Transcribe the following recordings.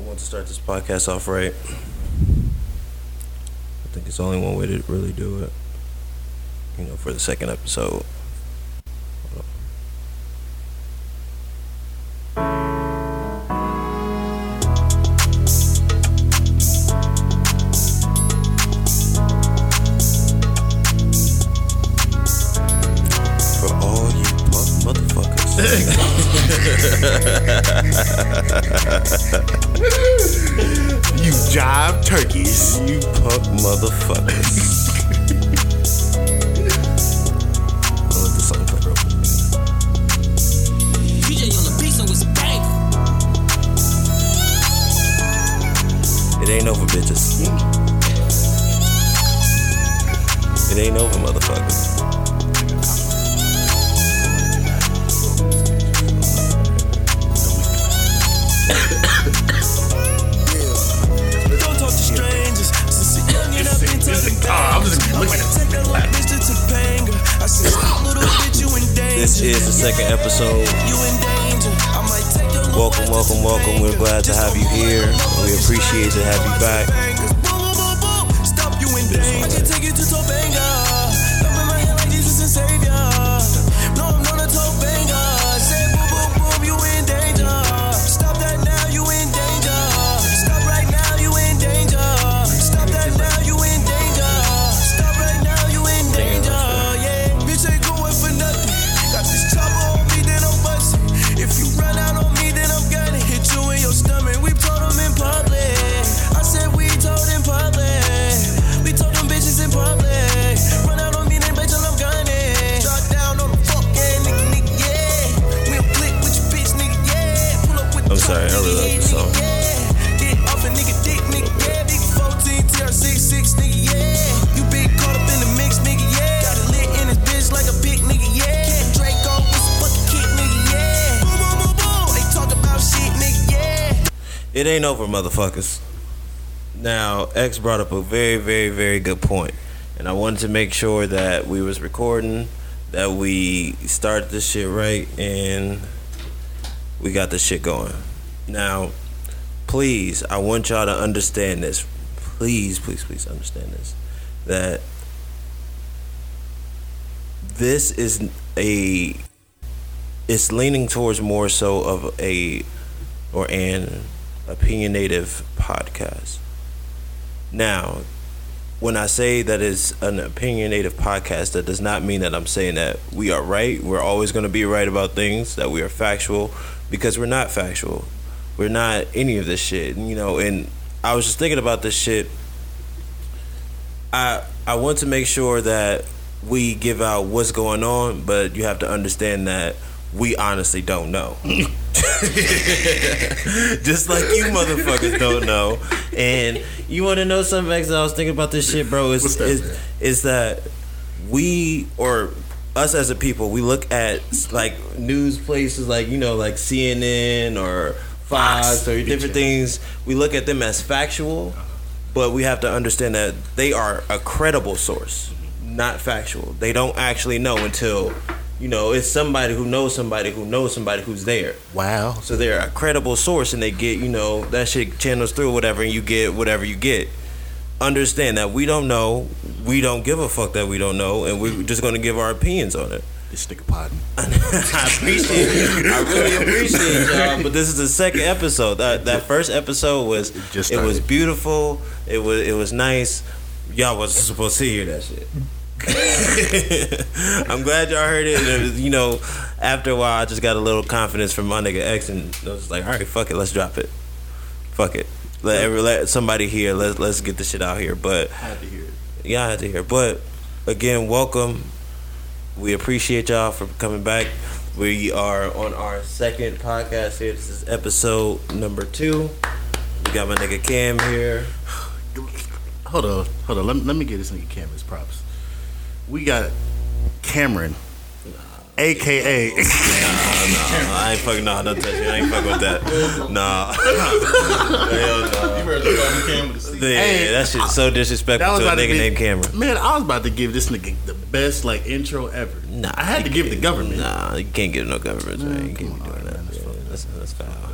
I want to start this podcast off right. I think it's only one way to really do it. You know, for the second episode. It ain't over, motherfuckers. Now, X brought up a very, very, very good point, and I wanted to make sure that we was recording, that we started this shit right, and we got this shit going. Now, please, I want y'all to understand this. Please, please, please understand this. That this is a it's leaning towards more so of a or an opinionative podcast. Now, when I say that it's an opinionative podcast, that does not mean that I'm saying that we are right. We're always going to be right about things, that we are factual, because we're not factual. We're not any of this shit, you know. And I was just thinking about this shit. I I want to make sure that we give out what's going on, but you have to understand that we honestly don't know. Just like you motherfuckers don't know. And you want to know something, X? I was thinking about this shit, bro. Is that, is, is that we or us as a people, we look at like news places like you know like CNN or Fox, Fox, or different things. We look at them as factual, uh-huh. but we have to understand that they are a credible source, not factual. They don't actually know until you know it's somebody who knows somebody who knows somebody who's there. Wow. So they're a credible source, and they get you know that shit channels through whatever, and you get whatever you get. Understand that we don't know, we don't give a fuck that we don't know, and we're just gonna give our opinions on it. This nigga podding. I appreciate, it. I really appreciate y'all. But this is the second episode. That that first episode was just it was beautiful. It was it was nice. Y'all wasn't supposed to hear that shit. I'm glad y'all heard it. And it was, you know, after a while, I just got a little confidence from my nigga X, and I was like, all right, fuck it, let's drop it. Fuck it. Let every let somebody hear. Let's let's get this shit out here. But I had to hear it. yeah, I had to hear. But again, welcome. We appreciate y'all for coming back. We are on our second podcast here. This is episode number two. We got my nigga Cam here. Hold on, hold on. Let, me- let me get this nigga Cameron's props. We got Cameron, aka nah, nah, I ain't fucking nah, don't touch me. I ain't fucking with that. Nah. Hell no. Yeah, that shit's so disrespectful to a about to nigga be- named Cameron. Man, I was about to give this nigga the best like intro ever. Nah, I had to give the government. Nah, you can't give no government. Man. You come can't be on, doing man, that. that's Yeah, fucked that's, that's foul.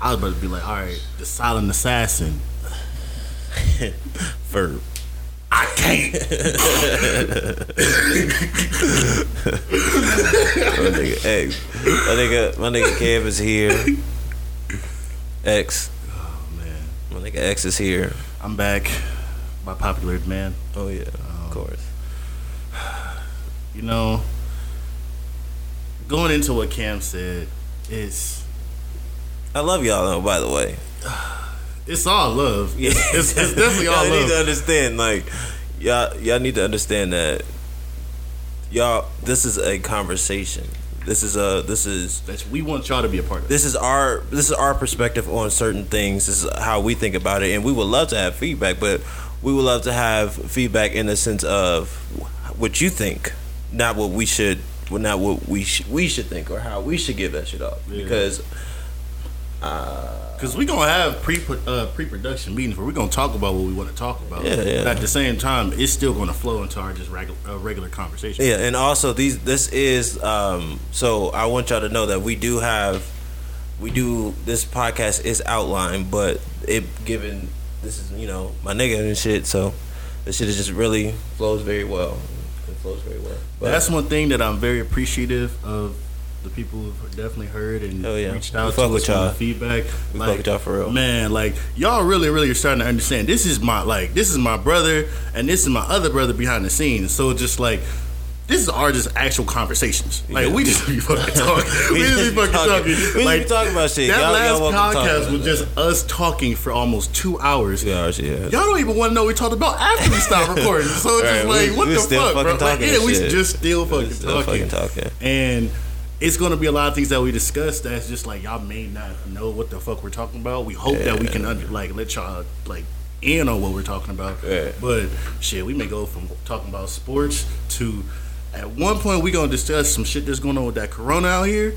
I was about to be like, all right, the silent assassin. Verb. I can't. My nigga X. My nigga, my nigga Kev is here. X. oh man, My nigga X is here. I'm back by popular demand. Oh yeah, of um, course. You know, going into what Cam said, it's I love y'all though, by the way. it's all love. Yeah, it's, it's definitely all y'all need to understand, like, y'all, y'all need to understand that y'all. This is a conversation. This is a. This is. That's, we want y'all to be a part of This is our. This is our perspective on certain things. This is how we think about it, and we would love to have feedback, but we would love to have feedback in the sense of what you think, not what we should. Not what we sh- we should think or how we should give that shit off. Yeah. Because Because we gonna have pre uh, pre production meetings where we're gonna talk about what we want to talk about. Yeah, yeah. But at the same time, it's still gonna flow into our just regular uh, regular conversation. Yeah, and also these this is um so I want y'all to know that we do have we do this podcast is outlined, but it given this is, you know, my nigga and shit, so this shit is just really flows very well. It flows very well. But That's one thing that I'm very appreciative of. The people who've definitely heard and yeah. reached out to us y'all. feedback. We fuck with y'all for real. Man, like y'all really, really are starting to understand. This is my like this is my brother and this is my other brother behind the scenes. So just like this is our just actual conversations. Like we just be fucking talking. we, just be fucking talking. We just be talking about shit. That Y'all- last y'all welcome to talk podcast was that. just us talking for almost two hours. Yeah, yeah. Y'all don't even want to know what we talked about after we stopped recording. So it's just like, we- what we the fuck, bro? Like, yeah, we shit. just still fucking still talking. fucking talking. And it's gonna be a lot of things that we discuss that's just like y'all may not know what the fuck we're talking about. We hope that we can under, like let y'all like in on what we're talking about. Yeah. But shit, we may go from talking about sports to at one point we gonna discuss some shit that's going on with that corona out here.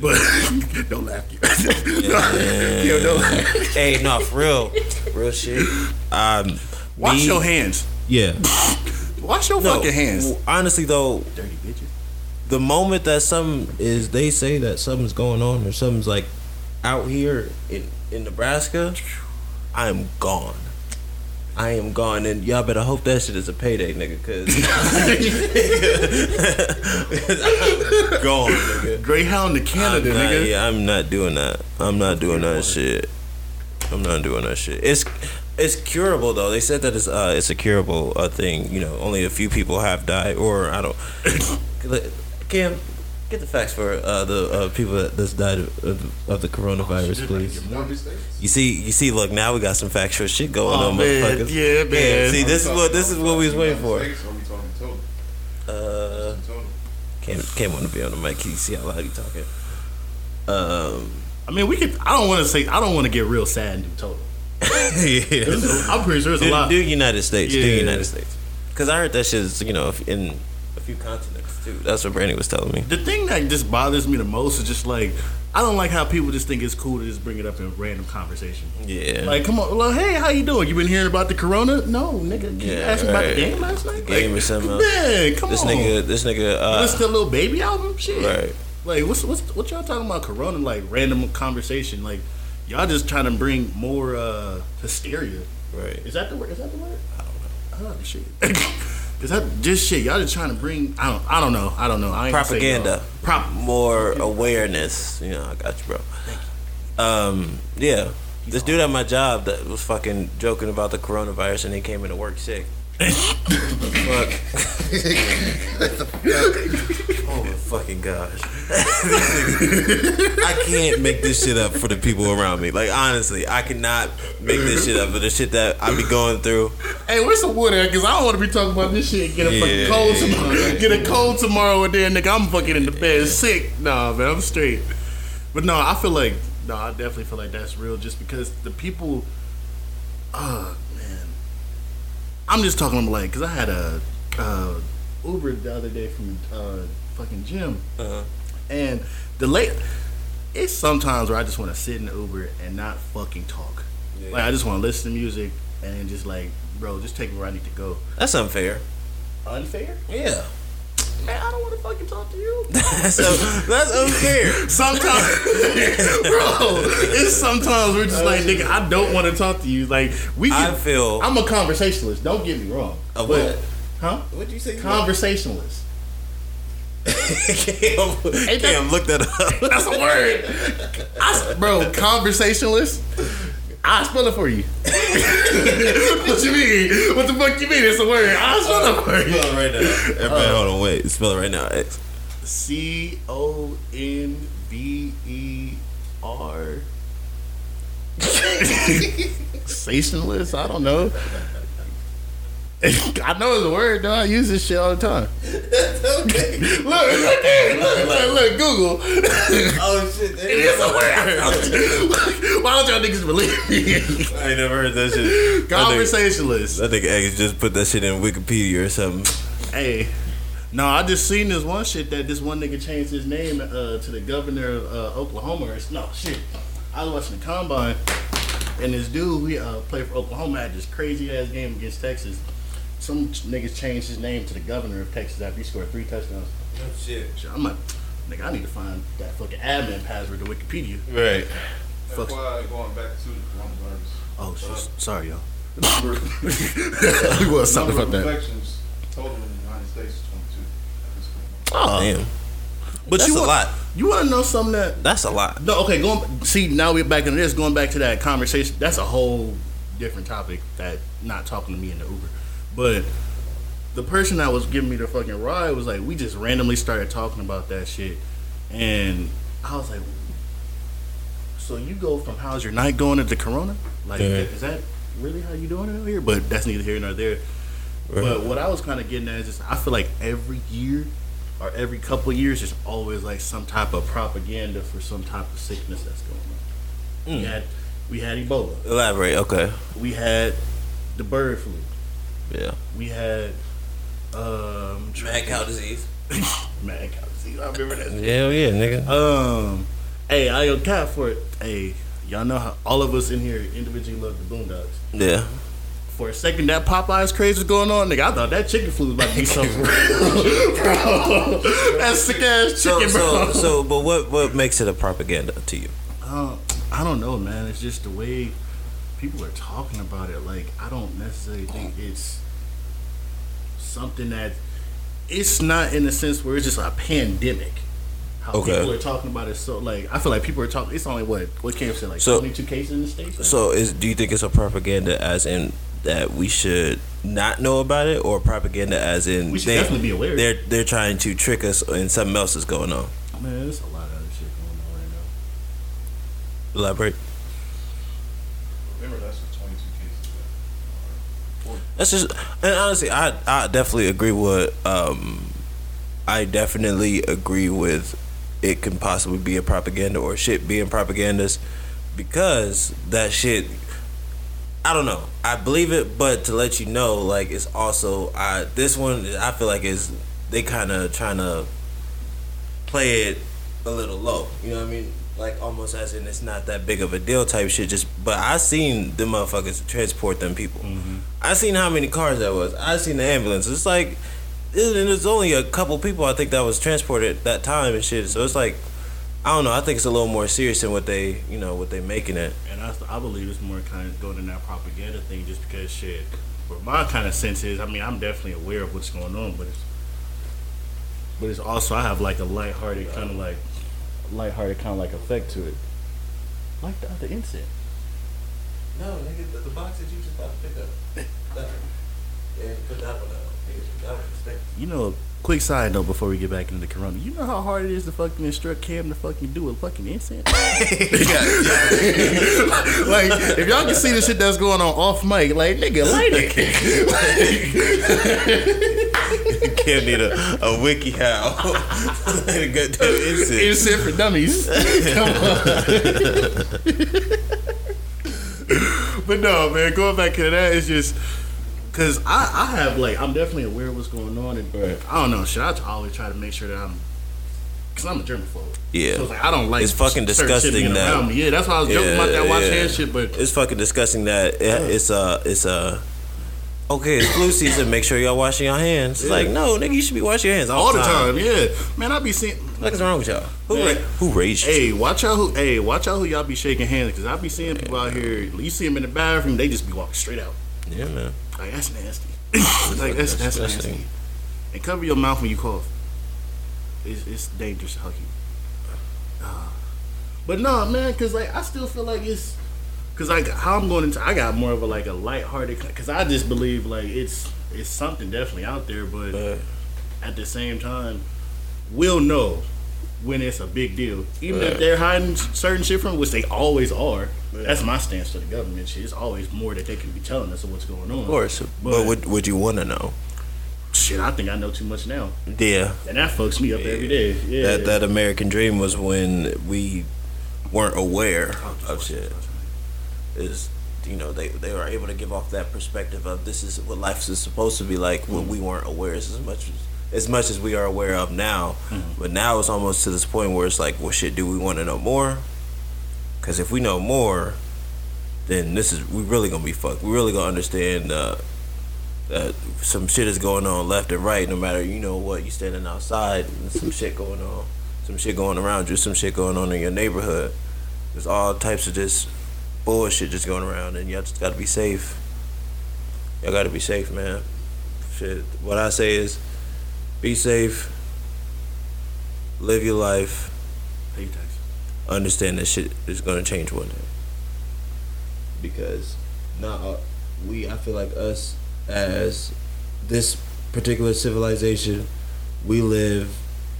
But don't laugh. Yo, don't laugh. Hey, no, for real. Real shit. Um Wash me- your hands. Yeah. Wash your No, fucking hands. Honestly though, Dirty bitches. The moment that something is they say that something's going on or something's like out here in in Nebraska, I am gone. I am gone, and y'all better hope that shit is a payday, nigga, cause, 'cause I'm gone, nigga. Greyhound to Canada, I'm not, nigga. yeah, I'm not doing that. I'm not doing that shit. I'm not doing that shit. It's it's curable though. They said that it's uh it's a curable uh, thing. You know, only a few people have died, or I don't. Cam, get the facts for uh, the uh, people that that's died of, of, of the coronavirus, please. You see, you see. Look, now we got some factual shit going Oh, on, man. motherfuckers. Yeah, man. see, this is what this is what we was waiting for. Are we talking total? Uh, Total. Cam, Cam want to be on the mic. You see how loud he talking. Um, I mean, we could. I don't want to say. I don't want to get real sad and do total. yeah. I'm pretty sure there's a do, lot. do United States. Do United States. Because I heard that shit is, you know, in a few continents too. That's what Brandy was telling me. The thing that just bothers me the most is just like I don't like how people just think it's cool to just bring it up in random conversation. Yeah. Like, come on, well, hey, how you doing? You been hearing about the corona? No, nigga. You Yeah, asked me about the game last night. game like, or something else. Man, come on. this on. nigga, this nigga, uh, Listen the little baby album, shit. right. Like, what's what's what y'all talking about? Corona, like random conversation. Like, y'all just trying to bring more uh hysteria. Right. Is that the word? Is that the word? I don't know. Oh shit. Is that just shit? Y'all just trying to bring? I don't. I don't know. I don't know. I ain't gonna say Propaganda. y'all. Prop. More awareness. You know, I got you, bro. Um, yeah. This dude at my job that was fucking joking about the coronavirus and he came into work sick. Fuck. oh my fucking gosh. I can't make this shit up for the people around me. Like honestly, I cannot make this shit up for the shit that I be going through. Hey, where's the wood at? Cause I don't want to be talking about this shit. and Get a fucking Yeah. cold tomorrow. Get a cold tomorrow, and then nigga, I'm fucking in the bed sick. Nah, man, I'm straight. But no, I feel like no, I definitely feel like that's real. Just because the people, man, I'm just talking like, cause I had a uh, Uber the other day from uh, fucking gym, Uh-huh. and the late. It's sometimes where I just want to sit in the Uber and not fucking talk. Like I just want to listen to music and just like, bro, just take me where I need to go. That's unfair. Unfair? Yeah. Man, I don't want to fucking talk to you. That's, that's unfair. Sometimes, bro, it's sometimes we're just like, nigga, I don't want to talk to you. Like we, I feel I'm a conversationalist. Don't get me wrong. A but, what? Huh? What'd you say? Conversationalist. Cam, that- Cam, look that up. That's a word. I, bro, conversationalist. I spell it for you. what you mean? What the fuck you mean? It's a word. I spell it for you. Spell it right now. Everybody, uh, hold on, wait. Spell it right now. X. C O N V E R. Sensationalist? I don't know. I know it's a word, though. I use this shit all the time. That's okay. Look, there. Look, look, look, Google. Oh shit! It is a word. Why don't y'all niggas believe me? I ain't never heard that shit. Conversationalist. I think X just put that shit in Wikipedia or something. Hey, no, I just seen this one shit that this one nigga changed his name uh, to the governor of uh, Oklahoma. Or, no shit. I was watching the combine, and this dude we uh, played for Oklahoma had this crazy ass game against Texas. Some niggas changed his name to the governor of Texas after he scored three touchdowns. Oh shit! So I'm like, nigga, I need to find that fucking admin password to Wikipedia. Right. Fuck. FYI, going back to the coronavirus. Oh shit. Uh, Sorry, y'all. number, we was something number about of that. infections total in the United States is 22 at this point. Oh, Damn. but That's you a lot. You want to know something that That's a lot. No, okay, going see now we're back into this, going back to that conversation. That's a whole different topic that not talking to me in the Uber. But the person that was giving me the fucking ride was like, we just randomly started talking about that shit. And I was like, So you go from how's your night going to the corona? Like Yeah. is that really how you doing it out here? But that's neither here nor there. But what I was kind of getting at is just I feel like every year or every couple of years, there's always like some type of propaganda for some type of sickness that's going on. We hmm. had we had Ebola. Elaborate. Okay. We had the bird flu. Yeah. We had um Mad cow disease. mad cow disease. I remember that. Hell yeah, nigga. Um, hey, I owe cap for it. Hey, y'all know how all of us in here individually love the Boondocks. Yeah. For a second, that Popeyes craze was going on, nigga. I thought that chicken flu was about to be something real, bro. That sick ass So, chicken, so, bro. so, but what, what makes it a propaganda to you? Uh, I don't know, man. It's just the way people are talking about it. Like, I don't necessarily think it's something that it's not in the sense where it's just a pandemic. How Okay. people are talking about it so like I feel like people are talking. It's only what what Cam said like So- twenty two cases in the states. So, is do you think it's a propaganda as in that we should not know about it, or propaganda as in We should definitely be aware. They're they're trying to trick us, and something else is going on. man, there's a lot of other shit going on right now. Elaborate. Remember, that's the 22 cases. That are That's just, and honestly, I I definitely agree with. Um, I definitely agree with. It can possibly be a propaganda or shit being propagandas, because that shit. I don't know. I believe it, but to let you know, like it's also I this one I feel like is they kind of trying to play it a little low. You know what I mean? Like almost as in it's not that big of a deal type shit. Just but I seen the motherfuckers transport them people. Mm-hmm. I seen how many cars that was. I seen the ambulance. It's like it- there's only a couple people I think that was transported that time and shit. So it's like I don't know. I think it's a little more serious than what they you know what they making it. And I, I believe it's more kind of going in that propaganda thing just because shit. But my kind of sense is, I mean, I'm definitely aware of what's going on, but it's, but it's also I have like a lighthearted kind of like, lighthearted kind of like effect to it, like the other incident. No, nigga, the, the box that you just about to pick up. That, yeah, put that one out. Nigga, that one You know, quick side note before we get back into the corona. You know how hard it is to fucking instruct Cam to fucking do a fucking incense? like, if y'all can see the shit that's going on off mic, like, nigga, light it. Can't need a, a wiki how. a goddamn insect. Incense for dummies. Come on. but no, man, going back to that, it's just. Cause I, I have like I'm definitely aware of what's going on and I don't know shit I always try to make sure that I'm cause I'm a germaphobe Yeah. so it's like I don't like It's fucking disgusting that- yeah that's why I was joking about that watch yeah. hand shit but It's fucking disgusting that it, it's a it's a okay, it's flu season. Make sure y'all washing your hands. It's like, no, nigga, you should be washing your hands all, all the time. Yeah, man, I be seeing. What is wrong with y'all? Who, Man. ra- who raised you? Hey, watch out who. Hey, watch out who y'all be shaking hands because I be seeing people out here. You see them in the bathroom, they just be walking straight out. Yeah, man. Like that's nasty. like that's that's disgusting. nasty. And cover your mouth when you cough. It's, it's dangerous, Hucky. Uh, but no, man, because like I still feel like it's because like how I'm going into I got more of a like a lighthearted because I just believe like it's it's something definitely out there, but But at the same time, we'll know when it's a big deal. Even Right. if they're hiding certain shit from, which they always are. That's my stance to the government. Shit, it's always more that they can be telling us of what's going on. of course, but, But- would would you want to know? Shit, I think I know too much now, Yeah, and that fucks me up every day. Yeah, that that American dream was when we weren't aware oh, of shit. Is you know they they were able to give off that perspective of this is what life is supposed to be like when hmm. we weren't aware as much as as much as we are aware of now. But now it's almost to this point where it's like, well, shit, do we want to know more? Because if we know more, then this is we really gonna be fucked. We really gonna understand uh, that some shit is going on left and right. No matter you know what, you standing outside, and some shit going on, some shit going around you, some shit going on in your neighborhood. There's all types of just bullshit just going around, and y'all just gotta be safe. Y'all gotta be safe, man. Shit. What I say is, be safe. Live your life. Pay your taxes. Understand that shit is gonna change one day. Because not uh, we, I feel like us as this particular civilization, we live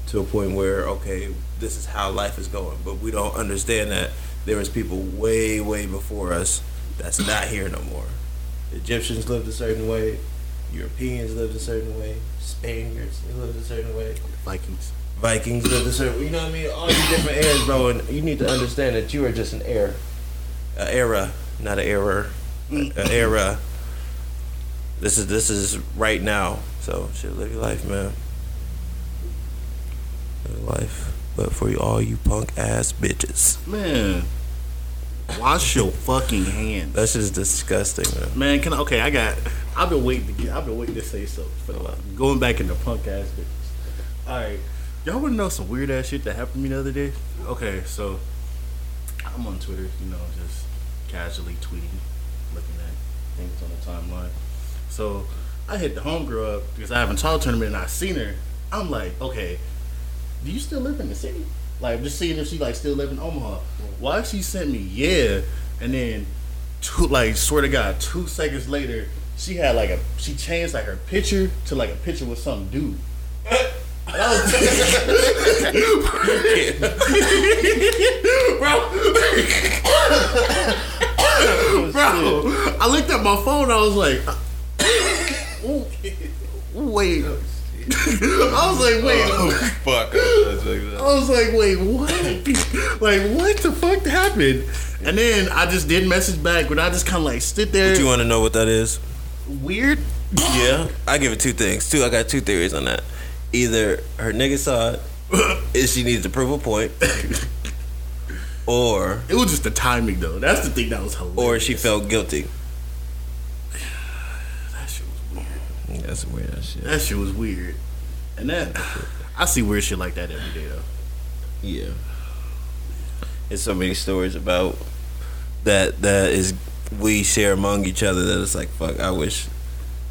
to a point where okay, this is how life is going, but we don't understand that there is people way, way before us that's not here no more. Egyptians lived a certain way, Europeans lived a certain way, Spaniards lived a certain way. Vikings. Vikings lived a certain you know what I mean? All these different eras, bro, and you need to understand that you are just an heir. An era, not an error. An mm. era. This is this is right now. So shit, live your life, man. Live your life. But for you, all you punk ass bitches. Man, wash your fucking hands. That's just disgusting, man. Man, can I, okay? I got. I've been waiting to get. I've been waiting to say something for a while. Going back into punk ass bitches. All right, y'all want to know some weird ass shit that happened to me the other day? Okay, so I'm on Twitter, you know, just casually tweeting, looking at things on the timeline. So I hit the homegirl up because I haven't talked to her and I seen her. I'm like, okay, do you still live in the city? Like, just seeing if she like still live in Omaha. Why she sent me, yeah, and then two, like, swear to God, two seconds later, she had like a she changed like her picture to like a picture with some dude. Bro, bro, I looked at my phone. I was like, wait. I was like, wait. Oh, fuck. I was like, wait, what? like, what the fuck happened? And then I just didn't message back, but I just kind of like stood there. Do you want to know what that is? weird? Yeah, I give it two things. Two, I got two theories on that. Either her nigga saw it, and she needs to prove a point, or It was just the timing, though. That's the thing that was hilarious. or she felt guilty. that shit was weird. That's weird ass shit. That shit was weird. And that I see weird shit like that every day, though. Yeah. There's so many stories about that that is we share among each other that it's like fuck. I wish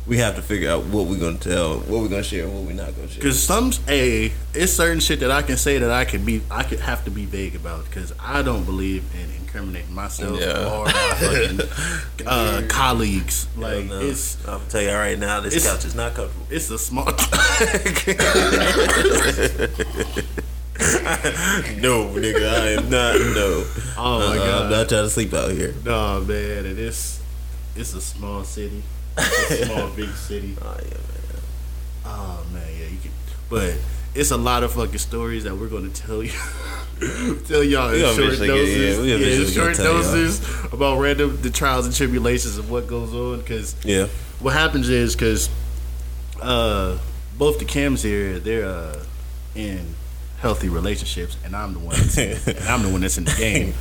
we have to figure out what we're gonna tell, what we're gonna share, and what we're not gonna share. Cause some a it's certain shit that I can say that I could be I could have to be vague about because I don't believe in incriminating myself Yeah. or my fucking uh, colleagues. Like No, it's I'm tell you right now, this couch is not comfortable. it's a small. no, nigga, I am not. No. Oh my Uh-uh, god, I'm not trying to sleep out here. no man, it is. It's a small city. It's a small big city. Oh yeah, man. Oh man, yeah, you can. But it's a lot of fucking stories that we're gonna tell you. tell y'all in short doses. yeah, Yeah, in short gonna y'all. doses about random the trials and tribulations of what goes on. Because Yeah. what happens is because uh, both the Kims here, they're uh, in healthy relationships, and I'm the one, that's in, and I'm the one that's in the game.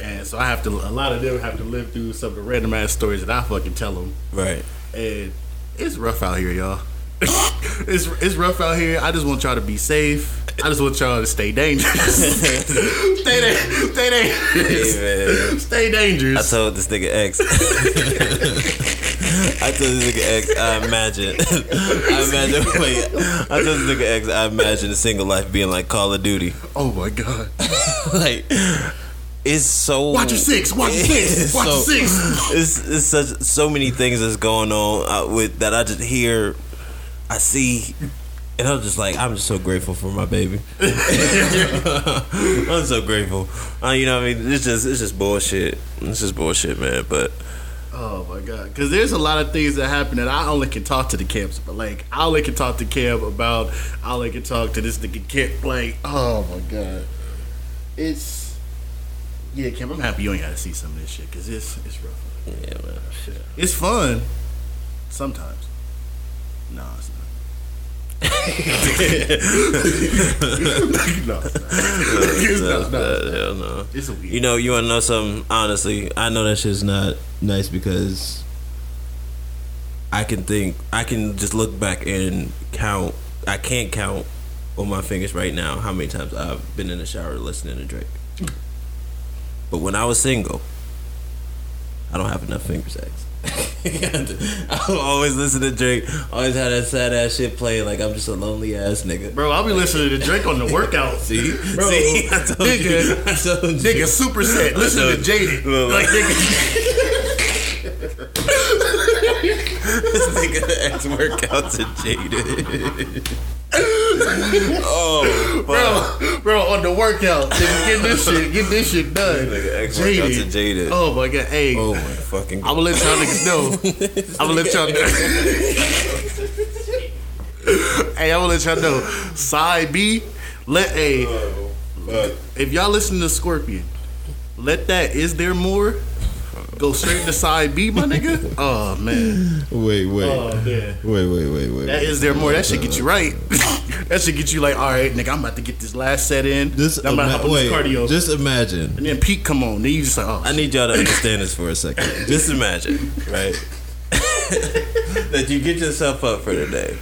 and so I have to. A lot of them have to live through some of the random ass stories that I fucking tell them, Right. and it's rough out here, y'all. it's it's rough out here. I just want y'all to be safe. I just want y'all to stay dangerous. stay there. Stay dangerous. Hey. Stay I told this nigga X. I told this nigga X. I imagine. I imagine. Wait. I told this nigga X. I imagine a single life being like Call of Duty. oh my god. like it's so. Watch your six. Watch your six. Watch your so- six. It's, it's such so many things that's going on uh, with that I just hear, I see, and I'm just like I'm just so grateful for my baby. I'm so grateful. Uh, you know what I mean? It's just it's just bullshit. It's just bullshit, man. But Oh my god! Because there's a lot of things that happen that I only can talk to the camps, but like I only can talk to Cam about. I only can talk to this nigga Kip. Like, oh my god, it's yeah, Cam. I'm happy you ain't got to see some of this shit because it's it's rough. yeah, man. Shit. It's fun sometimes. No, it's not. No, it's not. It's not, no. Uh, hell no. It's a weird. You know, you want to know something? Honestly, I know that shit's not nice because I can think, I can just look back and count. I can't count on my fingers right now how many times I've been in the shower listening to Drake. But when I was single, I don't have enough fingers, X. I always listen to Drake. Always had that sad ass shit playing like I'm just a lonely ass nigga. Bro, I'll be listening to Drake on the workout. See, Bro, see, I told nigga, you, I told you. Nigga, super set. Listen to Jaded. Look, Like, nigga, this nigga X workouts and jaded. Oh, fuck. bro, bro, on the workout, nigga, get this shit, get this shit done. Nigga and jaded. Oh my god, hey, Oh my fucking. I'm gonna let y'all niggas know. I'm gonna let y'all know. hey, I'm gonna let y'all know. Side B, let a. If y'all listen to Scorpion, let that is there more. Go straight to side B, my nigga. Oh man. Wait, wait, Oh man. wait, wait, wait, wait. That is there more. That should get you right. that should get you like, all right, nigga, I'm about to get this last set in. Just then I'm about to hop on wait, this cardio. just imagine. and then peak come on. Then you just like, oh, I need y'all to understand this for a second. Just imagine, right? that you get yourself up for the day.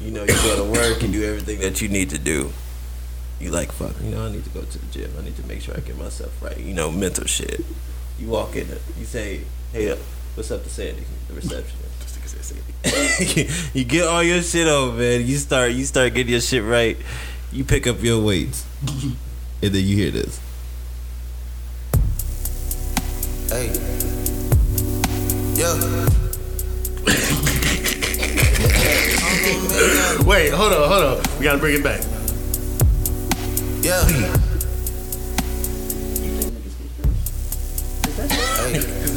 You know, you go to work and do everything that you need to do. You like, fuck, you know, I need to go to the gym. I need to make sure I get myself right. You know, mental shit. You walk in, you say, hey, what's up to Sandy, the receptionist. This nigga said Sandy. you get all your shit over, man. You start, you start getting your shit right. You pick up your weights, and then you hear this. Hey. Yeah. Wait, hold on, hold on. We gotta bring it back. Yeah.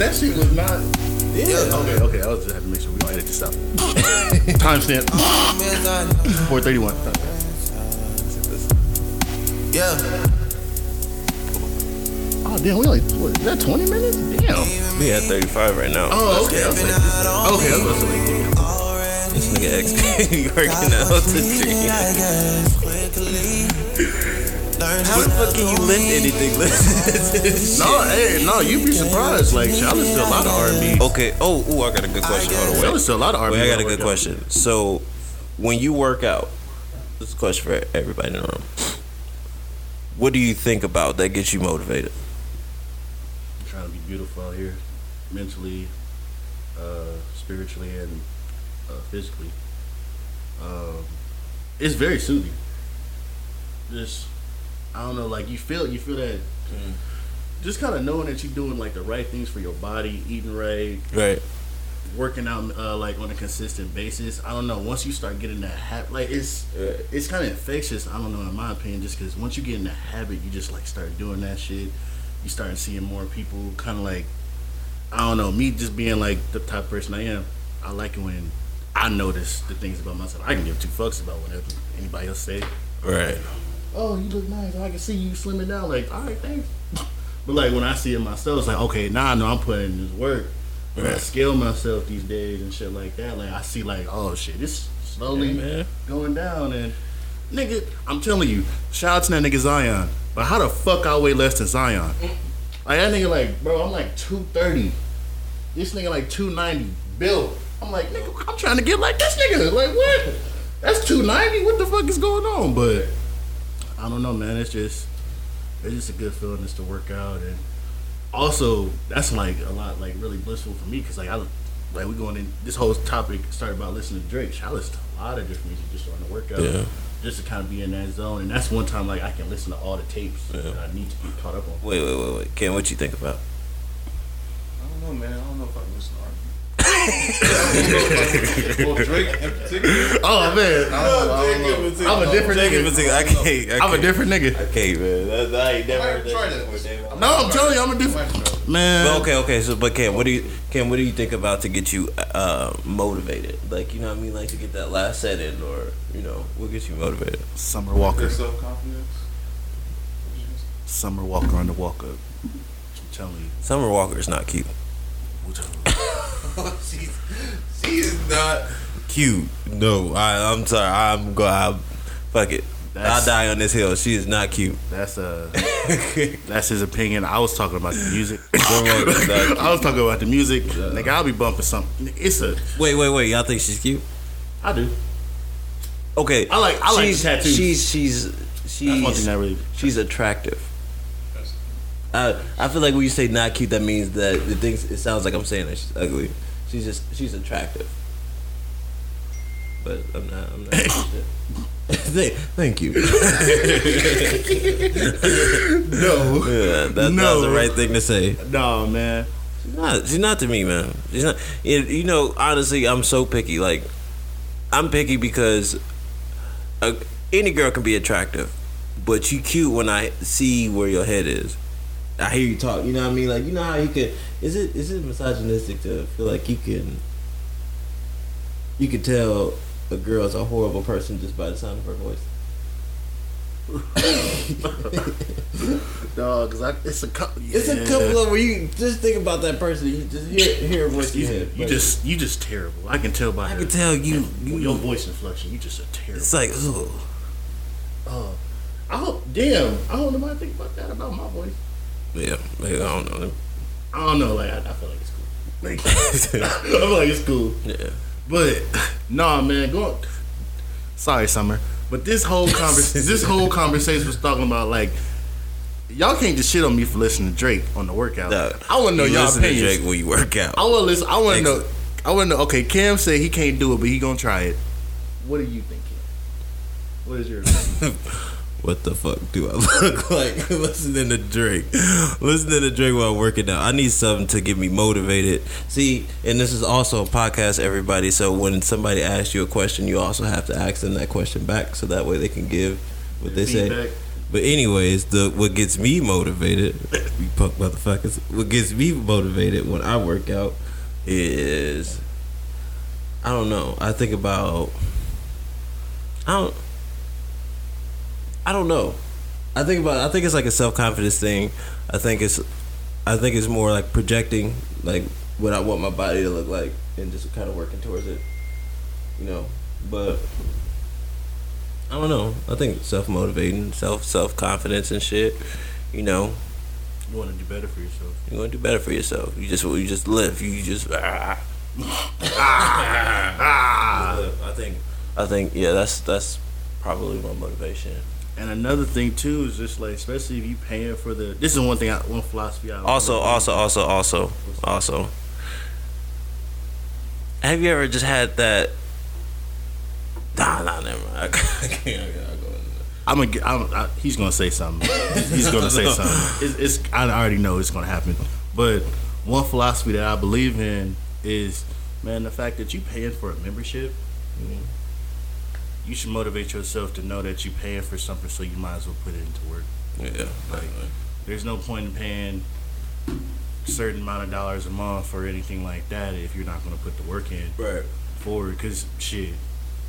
That shit was not. Yeah. Okay, okay. I was just have to make sure we don't edit this out. Timestamp. Four thirty one. Yeah. Oh damn, we only what, is that twenty minutes? Damn. We at 35 right now. Oh okay. I was like, okay. I was about to say, like, damn. This nigga X working out the dream. How the fuck can you lift anything? Listen. No, hey, no, you'd be surprised. Like, I listen to a lot of R and B. Okay. Oh, ooh, I got a good question. Hold on, I wait. listen to a lot of R and B. Wait, I got a good question. So, when you work out, this is a question for everybody in the room. What do you think about that gets you motivated? I'm trying to be beautiful out here, mentally, uh, spiritually, and uh, physically. Um, it's very soothing. Just, I don't know, like you feel, you feel that. Just kind of knowing that you're doing like the right things for your body, eating right, Right. working out uh, like on a consistent basis. I don't know. Once you start getting that habit, like it's it's kind of infectious. I don't know, in my opinion, just because once you get in the habit, you just like start doing that shit. You start seeing more people, kind of like I don't know. Me just being like the type of person I am. I like it when I notice the things about myself. I can give two fucks about whatever anybody else say. Right. Oh, you look nice. I can see you slimming down. Like, all right, thanks. But like when I see it myself, it's like, okay, now I know I'm putting in this work. When I scale myself these days and shit like that, like I see like, oh shit, it's slowly Yeah, man. going down and nigga, I'm telling you, shout out to that nigga Zion. But how the fuck I weigh less than Zion? Like that nigga, like bro, I'm like two thirty. This nigga like two ninety. Bill, I'm like nigga, I'm trying to get like this nigga. Like what? That's two ninety. What the fuck is going on? But I don't know, man. It's just it's just a good feeling just to work out and also that's like a lot like really blissful for me because like I like we going in this whole topic started about listening to Drake. I listen to a lot of different music just during the workout, Yeah. just to kind of be in that zone. And that's one time like I can listen to all the tapes that I need to be caught up on. Wait, wait, wait, wait. Ken, what you think about? I don't know, man. I don't know if I can listen to R&B. Well, Drake in particular. Oh man, I don't know. I don't know. I'm a different Take it nigga. for I can't. I I'm a different nigga. I can't, man. That, I ain't never I heard might that that. David. No, I'm telling you, I'm a I different might try. man. But okay, okay. So, but Ken, what do you, Ken, what do you think about to get you uh, motivated? Like, you know what I mean? Like to get that last set in, or you know, what gets you motivated? Summer Their Walker, self confidence. Summer Walker on the walk up. I'm telling you. Summer Walker is not cute. she's she is not. Cute? No, I, I'm sorry. I'm going. Fuck it. That's- I'll die on this hill. She is not cute. That's uh, that's his opinion. I was talking about the music. Summer Walker is not cute. I was talking about the music. Nigga, I'll be bumping something. It's a. Wait, wait, wait. Y'all think she's cute? I do. Okay. I like- I like she's, the tattoos. She's she's That's one thing she's really. she's attractive. I I feel like when you say not cute, that means that it thinks it sounds like I'm saying that she's ugly. She's just she's attractive. But I'm not. I'm not. thank, thank you. No. Yeah, that, that No. was the right thing to say. No, man. She's not. She's not to me, man. She's not. You know, honestly, I'm so picky. Like, I'm picky because uh, any girl can be attractive, but you cute when I see where your head is. I hear you talk. You know what I mean? Like, you know how you could. Is it is it misogynistic to feel like you can? You can tell a girl's a horrible person just by the sound of her voice. Dog, cause I, it's a couple. It's a couple of where you just think about that person. You just hear hear her voice You, head. you just you just terrible. I can tell by I her- can tell you. you your voice inflection. You just a terrible. It's like, ugh. Oh, I hope. Damn, I don't know what I think about that about my voice. Yeah, maybe, I don't know. I don't know. Like I, I feel like it's cool. Like, I feel like it's cool. yeah. But nah, man, go. On. Sorry, Summer. But this whole conversation, this whole conversation was talking about like, y'all can't just shit on me for listening to Drake on the workout. No, I want to know you y'all listen to opinions. Drake when you work out. I want to listen. I want to know. I want to know. Okay, Cam said he can't do it, but he gonna try it. What do you think, Cam? What is your? What the fuck do I look like listening to Drake? Listening to Drake while working out. I need something to get me motivated. See, and this is also a podcast, everybody. So when somebody asks you a question, you also have to ask them that question back, so that way they can give what they say. But anyways, the what gets me motivated, you punk motherfuckers. What gets me motivated when I work out is I don't know. I think about I don't I don't know. I think about I think it's like a self confidence thing. I think it's I think it's more like projecting like what I want my body to look like and just kind of working towards it. You know, but I don't know. I think self motivating, self self confidence and shit. You know, You want to do better for yourself. you're gonna do better for yourself. You just you just live. You just ah. I think I think yeah. That's that's probably my motivation. And another thing too is just like, especially if you paying for the. This is one thing. I, one philosophy. I Also, also, also, also, also. Have you ever just had that? Nah, nah, never mind. I can't. I can't I gotta go into that. I'm gonna. I'm, I, he's gonna say something. He's gonna say something. It's, it's. I already know it's gonna happen. But one philosophy that I believe in is, man, the fact that you paying for a membership, mm-hmm. You should motivate yourself to know that you're paying for something, so you might as well put it into work. Yeah, Like, there's no point in paying a certain amount of dollars a month or anything like that if you're not gonna put the work in right. forward. Cause shit,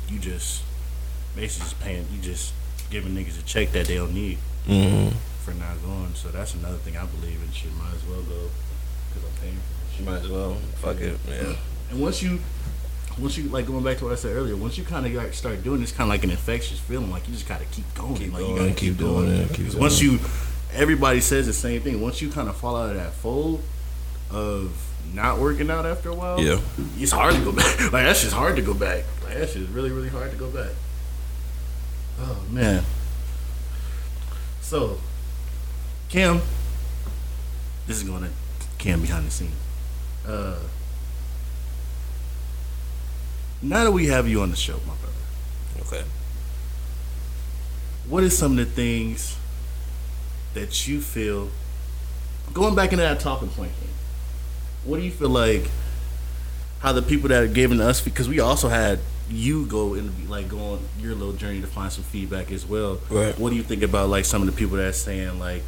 you just basically just paying. You just giving niggas a check that they don't need Mm-hmm. for not going. So that's another thing I believe in. Shit, might as well go because I'm paying for You shit. might as well. Fuck it. Yeah. And once you, once you like going back to what I said earlier, once you kind of like start doing this, kind of like an infectious feeling. Like you just gotta keep going. Keep like you going, gotta keep doing it, Keep doing once you everybody says the same thing. Once you kind of fall out of that fold of not working out after a while, Yeah. it's hard to go back. Like that's just hard to go back. Like that shit is really really hard to go back. Oh man. So, Cam, this is going to Cam behind the scene. Uh, now that we have you on the show, my brother, Okay. what is some of the things that you feel going back into that talking point thing? What do you feel like how the people that are giving us because we also had you go and like go on your little journey to find some feedback as well. Right. What do you think about like some of the people that are saying like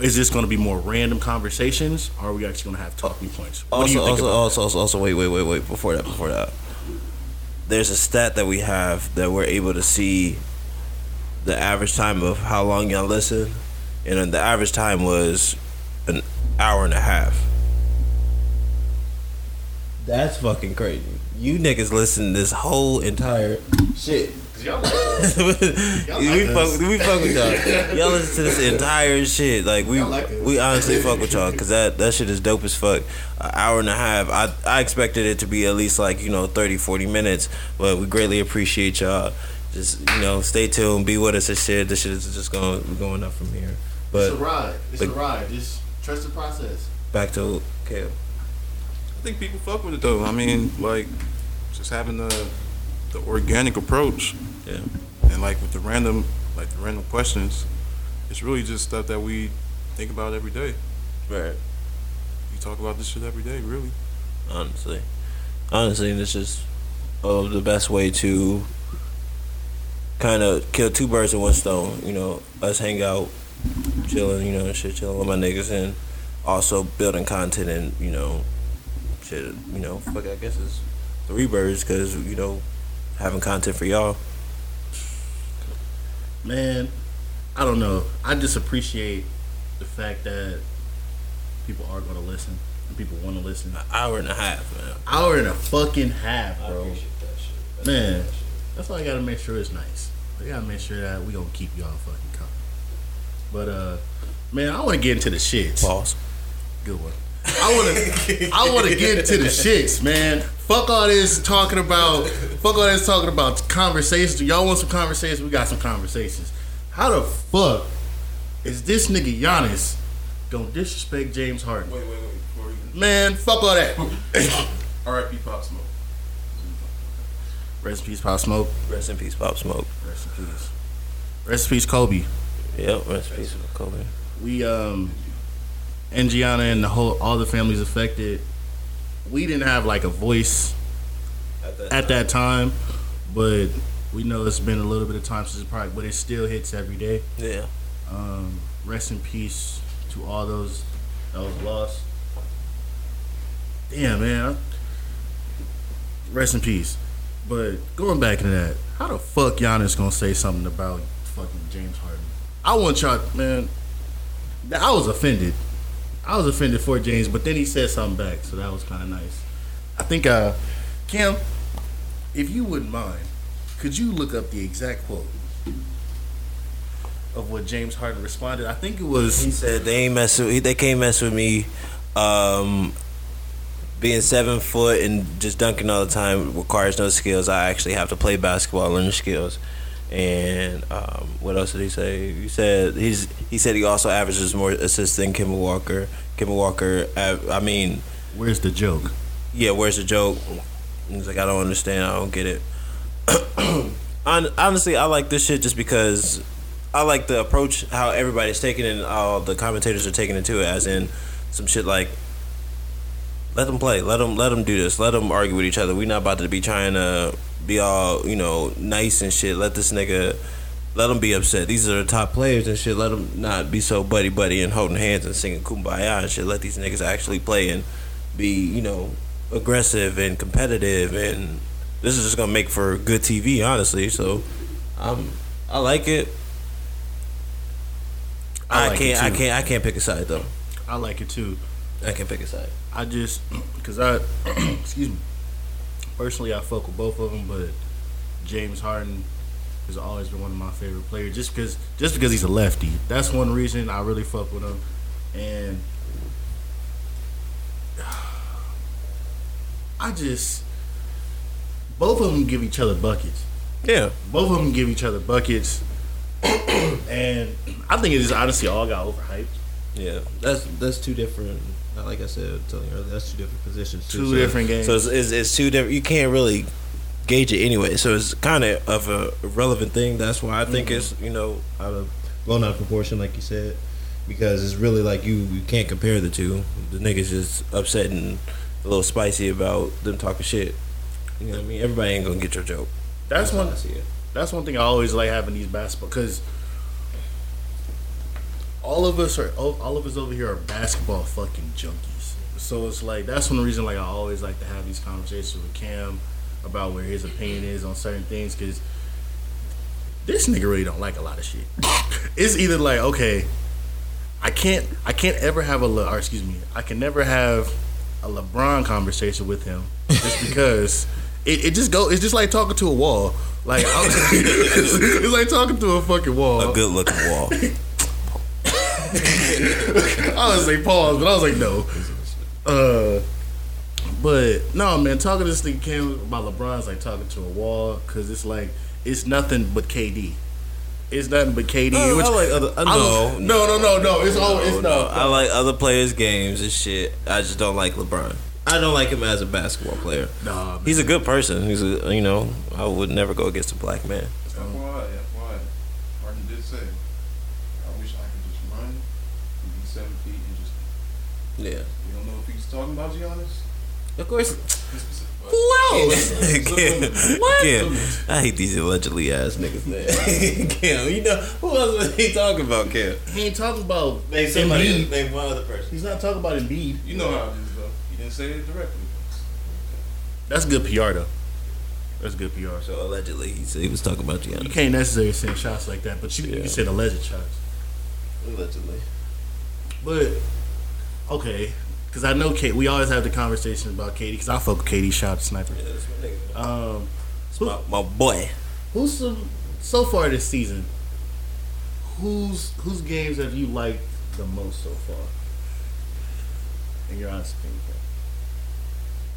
is this going to be more random conversations or are we actually going to have talking points? What do Also, you think also, also, also, also, wait, wait, wait, wait. Before that, before that, there's a stat that we have that we're able to see the average time of how long y'all listen, and the average time was an hour and a half. That's fucking crazy. You niggas listen this whole entire shit. Y'all like us. we, like us. fuck, we fuck with y'all. Y'all listen to this entire shit. Like we, like we honestly fuck with y'all because that that shit is dope as fuck. An hour and a half. I I expected it to be at least like you know 30, 40 minutes, but we greatly appreciate y'all. Just you know, stay tuned, be with us and shit. This shit is just going going up from here. But It's a But ride. It's a ride. Just trust the process. back to Kale. I think people fuck with it though. I mean, like just having the the organic approach Yeah. and like with the random like the random questions, it's really just stuff that we think about every day. Right. We talk about this shit every day, really. honestly. Honestly, it's just uh, the best way to kind of kill two birds with one stone. You know, us hang out, chilling, you know, and shit, chilling with my niggas, and also building content and you know, shit, you know, fuck, I guess it's three birds because you know, having content for y'all. Man, I don't know. I just appreciate the fact that people are going to listen and people want to listen. An hour and a half, man. Hour and a fucking half, bro. Man, that's why I got to make sure it's nice. I got to make sure that we going to keep y'all fucking coming. But, uh, man, I want to get into the shits. Pause. Good one. I want to. I want to get into the shits, man. Fuck all this talking about. Fuck all this talking about conversations. Y'all want some conversations? We got some conversations. How the fuck is this nigga Giannis gonna disrespect James Harden? Wait, wait, wait. Before you Man, fuck all that. R.I.P. Pop Smoke. Rest in peace, Pop Smoke. Rest in peace, Pop Smoke. Rest in peace. Rest in peace, Kobe. Yep, rest in peace, Kobe. we um and Gianna and the whole all the families affected we didn't have like a voice at that time. but we know it's been a little bit of time since the probably but it still hits every day. Yeah. um rest in peace to all those that was lost. Damn man rest in peace. But going back to that how the fuck Giannis gonna say something about fucking James Harden? I want y'all man I was offended. I was offended for James, but then he said something back, so that was kind of nice. I think, uh, Kim, if you wouldn't mind, could you look up the exact quote of what James Harden responded? I think it was. He said they ain't mess with they can't mess with me. Um, being seven foot and just dunking all the time requires no skills. I actually have to play basketball, and learn skills. And um, what else did he say? He said he's he said he also averages more assists than Kemba Walker. Kemba Walker, av- I mean, Where's the joke? yeah, where's the joke? He's like, I don't understand. I don't get it. Honestly, I like this shit just because I like the approach how everybody's taking it and all the commentators are taking it to it, as in some shit like, let them play, let them let them do this, let them argue with each other. We're not about to be trying to be all you know nice and shit. Let this nigga. Let them be upset. These are the top players and shit. Let them not be so buddy buddy and holding hands and singing kumbaya and shit. Let these niggas actually play and be, you know, aggressive and competitive and this is just gonna make for good TV, honestly. So, um, I like it. I I, like can't. it I can't. I can't pick a side though. I like it too. I can't pick a side. I just, because I, excuse me, personally, I fuck with both of them, but James Harden, has always been one of my favorite players. Just because, just because he's a lefty. That's one reason I really fuck with him. And I just both of them give each other buckets. Yeah. Both of them give each other buckets. and I think it just honestly all got overhyped. Yeah, that's that's two different. Like I said, telling you earlier, that's two different positions. too. Two So- different games. So it's, it's, it's two different. You can't really gauge it anyway. So it's kind of of a relevant thing. That's why I think Mm-hmm. it's you know out of blown out of proportion, like you said, because it's really like you you can't compare the two. The niggas just upset and a little spicy about them talking shit. You know what I mean? Everybody ain't gonna get your joke. That's how one. I see it. That's one thing I always like having these basketball because all of us are all of us over here are basketball fucking junkies. So it's like that's one reason like I always like to have these conversations with Cam about where his opinion is on certain things because this nigga really don't like a lot of shit. it's either like okay, I can't I can't ever have a Le, or excuse me I can never have a LeBron conversation with him just because it, it just go it's just like talking to a wall. Like it's like talking to a fucking wall. A good looking wall. I was say pause, but I was like no. Uh, but no, man, talking to this thing came about LeBron's like talking to a wall because it's like it's nothing but KD. It's nothing but KD. Oh, which, I like other. I no, don't- no, no, no, no. It's all. It's no. I like other players' games and shit. I just don't like LeBron. I don't like him as a basketball player. Nah, man. He's a good person. He's a you know I would never go against a black man. FYI, FYI, Martin did say, I wish I could just run and be seven feet and just. Yeah, You don't know if he's talking about Giannis. of course. But Who else? Kim, Kim, I hate these allegedly ass niggas. Man. Kim, you know who else was he talking about? Kim, he ain't talking about name somebody. Embiid. Name one other person. He's not talking about Embiid. you know how it is, though. He didn't say it directly. That's good PR though. That's good PR. So So allegedly, he said he was talking about Giannis. you Giannis. can't necessarily send shots like that, but you, Yeah. you said alleged shots. Allegedly. But okay, because I know KD. We always have the conversation about KD because I fuck with KD. Shout out to Sniper. Yeah, that's my nigga. Um, That's my, my boy. who's some so far this season? Whose whose games have you liked the most so far? In your honest opinion,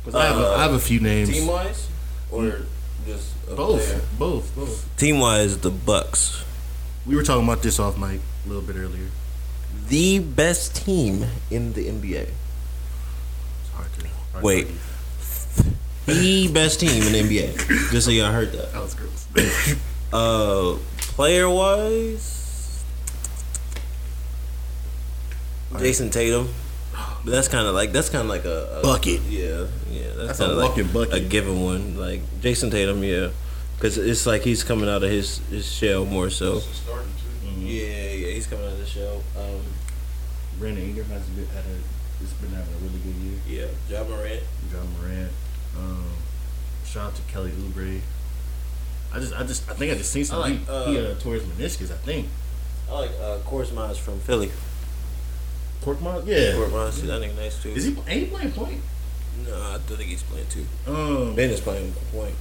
because I have a, I have a few names. Team wise, or just a player? both, both, both. Team wise, the Bucks, We were talking about this off mic a little bit earlier. The best team in the NBA. It's hard to, hard to Wait. The best team in the NBA. Just so y'all heard that. that was gross. Uh, player wise, Jayson Tatum. But that's kind of like that's kind of like a, a Bucket. Yeah, yeah. That's, That's a kind of like walking bucket. a given one. Like Jayson Tatum, yeah, because it's like he's coming out of his his shell more so. It's starting to. Yeah, yeah, coming on the show. Um, Brandon Ingram has been had a, has been having a really good year. yeah, Ja Morant. Ja Morant. Um, shout out to Kelly Oubre. I just, I just, I think I just seen something. like, uh, he, uh, tore his meniscus, I think. I like uh, Miles from Philly. Korkmaz? Yeah. Korkmaz, that nigga nice too. Is he? Ain't he playing point? No, I don't think he's playing too. Um, Ben is playing point.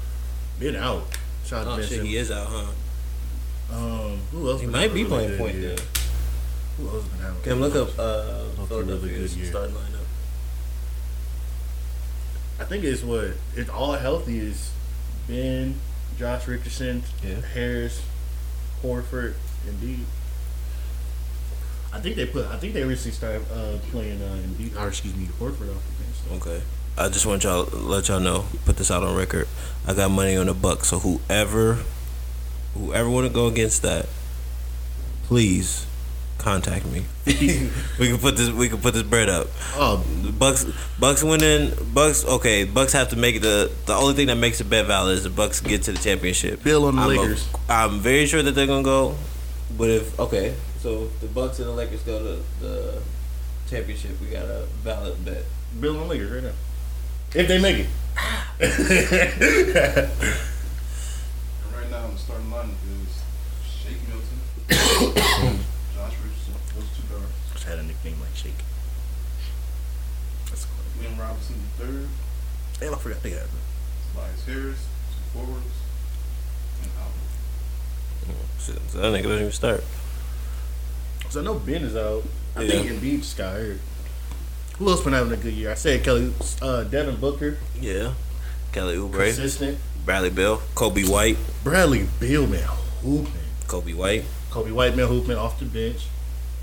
been out. Shout out Oh to Ben shit, he is out, huh? Um, who else? He might be really playing point year? then. Who else been having? Can look up uh, really Philadelphia's good year. starting lineup. I think it's what it's all healthy is Ben, Josh Richardson, Yeah. Harris, Horford, Embiid. I think they put. I think they recently started uh, playing uh, Embiid, or excuse me, Horford off the bench. So. Okay. I just want y'all let y'all know, put this out on record. I got money on the Bucks, so whoever whoever want to go against that, please contact me. we can put this we can put this bread up. Oh, The Bucks Bucks winning Bucks okay, Bucks have to make it the the only thing that makes it bet valid is the Bucks get to the championship. Bill on the I'm Lakers. I'm very sure that they're gonna go. But if okay, so if the Bucks and the Lakers go to the championship, we got a valid bet. Bill on the Lakers right now. If they make it. And right now, the starting lineup is Shake Milton, Josh Richardson, those two guards. Just had a nickname like Shake. That's cool. William Robinson the third, Damn, I forgot they had. Tobias Harris, two forwards, and Albert. Shit, so that nigga doesn't even start. So I know Ben is out. I Yeah. think Embiid just got hurt. Who else been having a good year? I said Kelly, uh, Devin Booker, Yeah. Kelly Oubre, consistent. Bradley Beal, Coby White, Bradley Beal, man, hooping. Coby White. Coby White, man, hooping off the bench.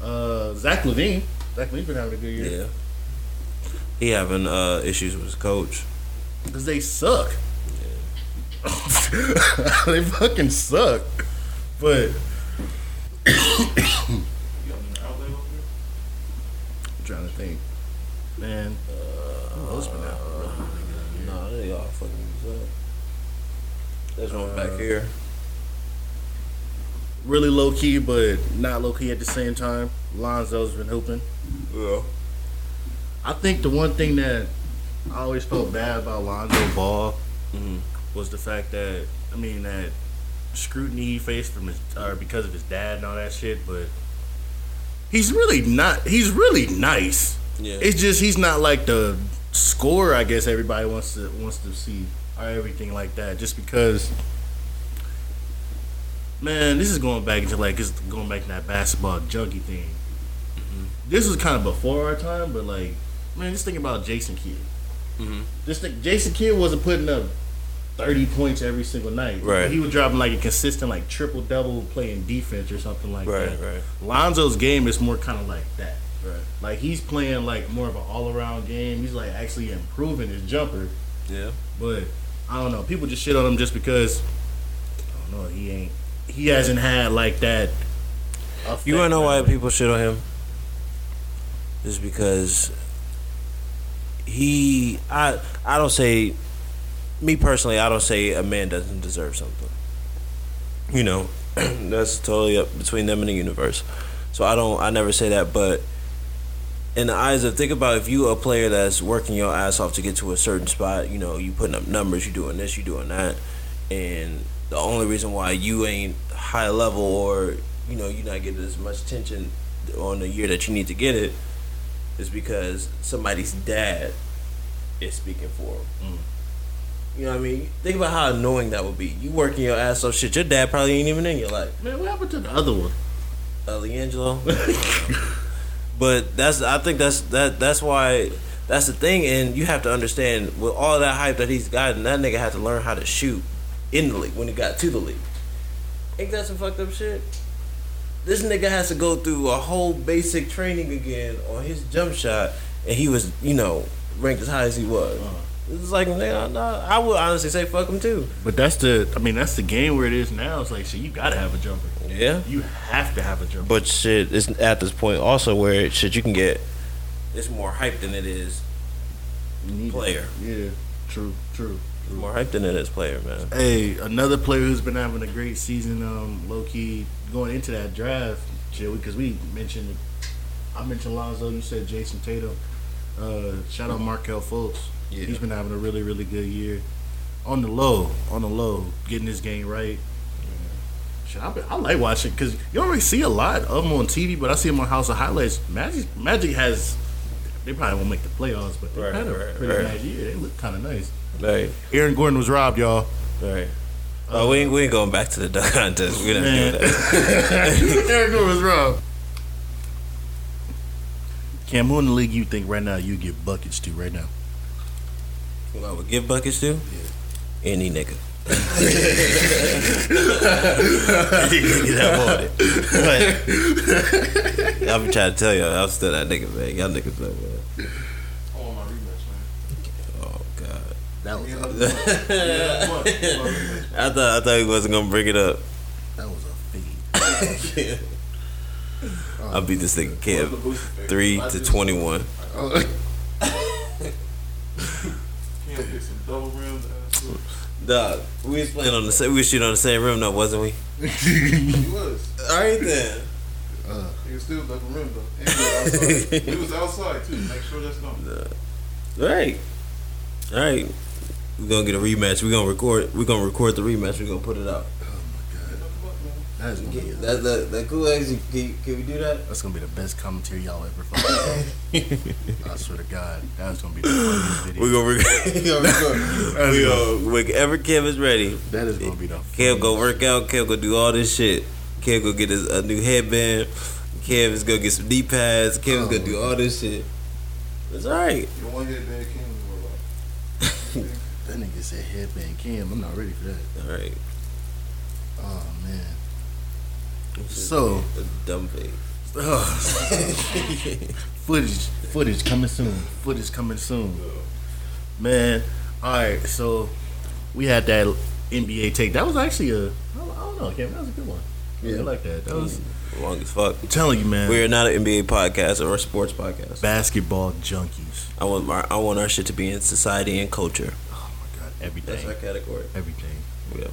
Uh, Zach LaVine. Zach LaVine's been having a good year. Yeah. He having uh, issues with his coach. Because they suck. Yeah. they fucking suck. But You got an outlet over there? I'm trying to think. Man, uh, who else been out? Really, really good year? Nah, they all fucking. There's one back here. Really low key, but not low key at the same time. Lonzo's been hooping. Yeah. I think the one thing that I always felt bad about Lonzo Ball Mhm. was the fact that I mean that scrutiny he faced from his or because of his dad and all that shit, but he's really not. He's really nice. Yeah. It's just he's not like the scorer. I guess everybody wants to wants to see or everything like that. Just because, man, this is going back into like it's going back to that basketball junkie thing. This was kind of before our time, but like, man, just think about Jason Kidd. Mhm. Just think, Jason Kidd wasn't putting up thirty points every single night. Right. He was dropping like a consistent like triple double playing defense or something like Right, that. right. Lonzo's game is more kind of like that. Right. Like he's playing like more of an all around game. He's like actually improving his jumper. Yeah. But I don't know. People just shit on him just because I don't know, he ain't he hasn't had like that You wanna know why people shit on him? Is because he I I don't say me personally, I don't say a man doesn't deserve something. You know, that's totally up between them and the universe. So I don't I never say that, but in the eyes of think about if you a player that's working your ass off to get to a certain spot, you know, you putting up numbers, you doing this, you doing that, and the only reason why you ain't high level or you know you're not getting as much attention on the year that you need to get it is because somebody's dad is speaking for him. You know what I mean? Think about how annoying that would be. You working your ass off, shit. Your dad probably ain't even in your life. Man, what happened to the other one? Uh, LiAngelo. but that's I think that's that that's why that's the thing, and you have to understand with all that hype that he's gotten, that nigga had to learn how to shoot in the league when he got to the league. Ain't that some fucked up shit? This nigga has to go through a whole basic training again on his jump shot, and he was, you know, ranked as high as he was. Uh-huh. It's like, nigga, nah, I would honestly say fuck them too. But that's the I mean that's the game where it is now. It's like shit, you gotta have a jumper. Yeah. You have to have a jumper. But shit, it's at this point also where shit you can get it's more hype than it is You it. player. Yeah, true, true. more hype than it is player, man. Hey, another player who's been having a great season, um, low key going into that draft, chill, because we mentioned, I mentioned Lonzo, you said Jayson Tatum. Uh, shout out Markelle Fultz. Yeah. He's been having a really, really good year. On the low, on the low, getting his game right. Shit, I, I like watching because you don't really see a lot of them on TV, but I see them on House of Highlights. Magic, Magic has, they probably won't make the playoffs, but they Right, had a right, pretty right. nice year. They look kind of nice. Right, Aaron Gordon was robbed, y'all. right. Uh, oh, we ain't, we ain't going back to the dunk contest. We're not Man. doing that. Aaron Gordon was robbed. Cam, who in the league you think right now you get buckets to right now? Who I would give buckets to? Any nigga. Any nigga that want it. But I've been trying to tell y'all, I'm still that nigga, man. Y'all niggas know, man. I want my rematch, man. Oh God. That was Yeah, a, another one. Yeah, another one. My rematch. I thought I thought he wasn't gonna bring it up. that was a feed. I beat this nigga What's Cam the booster pick? three to twenty one. Oh. Cam picked some double rims. ass hoops. Dog, we was playing on the same. We was shooting on the same room, though, wasn't we? He was. All right then. Uh. He was still double rim though. He was outside. he was outside too. Make sure that's not. All right, all right. We're gonna get a rematch. We're gonna record. We're gonna record the rematch. We're gonna put it out. That is gonna be, That that that cool eggs. Can, can we do that? that's gonna be the best commentary y'all ever fucking I swear to God, that's gonna be the funniest video. We gonna record. we gonna record. We gonna whenever Kev is ready. that is gonna be the Kev go work out. Kev go do all this shit. Kev go get his, a new headband. Kev is gonna get some knee pads. Kev is gonna do all this shit. It's alright. You want to hit Bad King? That nigga said headband Cam. I'm not ready for that. Alright. Oh man. So A dumb face. footage, footage coming soon. Footage coming soon. Man, all right. So we had that NBA take. That was actually a. I don't know, Cam. That was a good one. Yeah, I like that. That was. Mm-hmm. Long as fuck. I'm telling you, man. We are not an NBA podcast or a sports podcast. basketball junkies. I want our, I want our shit to be in society and culture. Oh my god, everything, That's our category. everything, Yeah.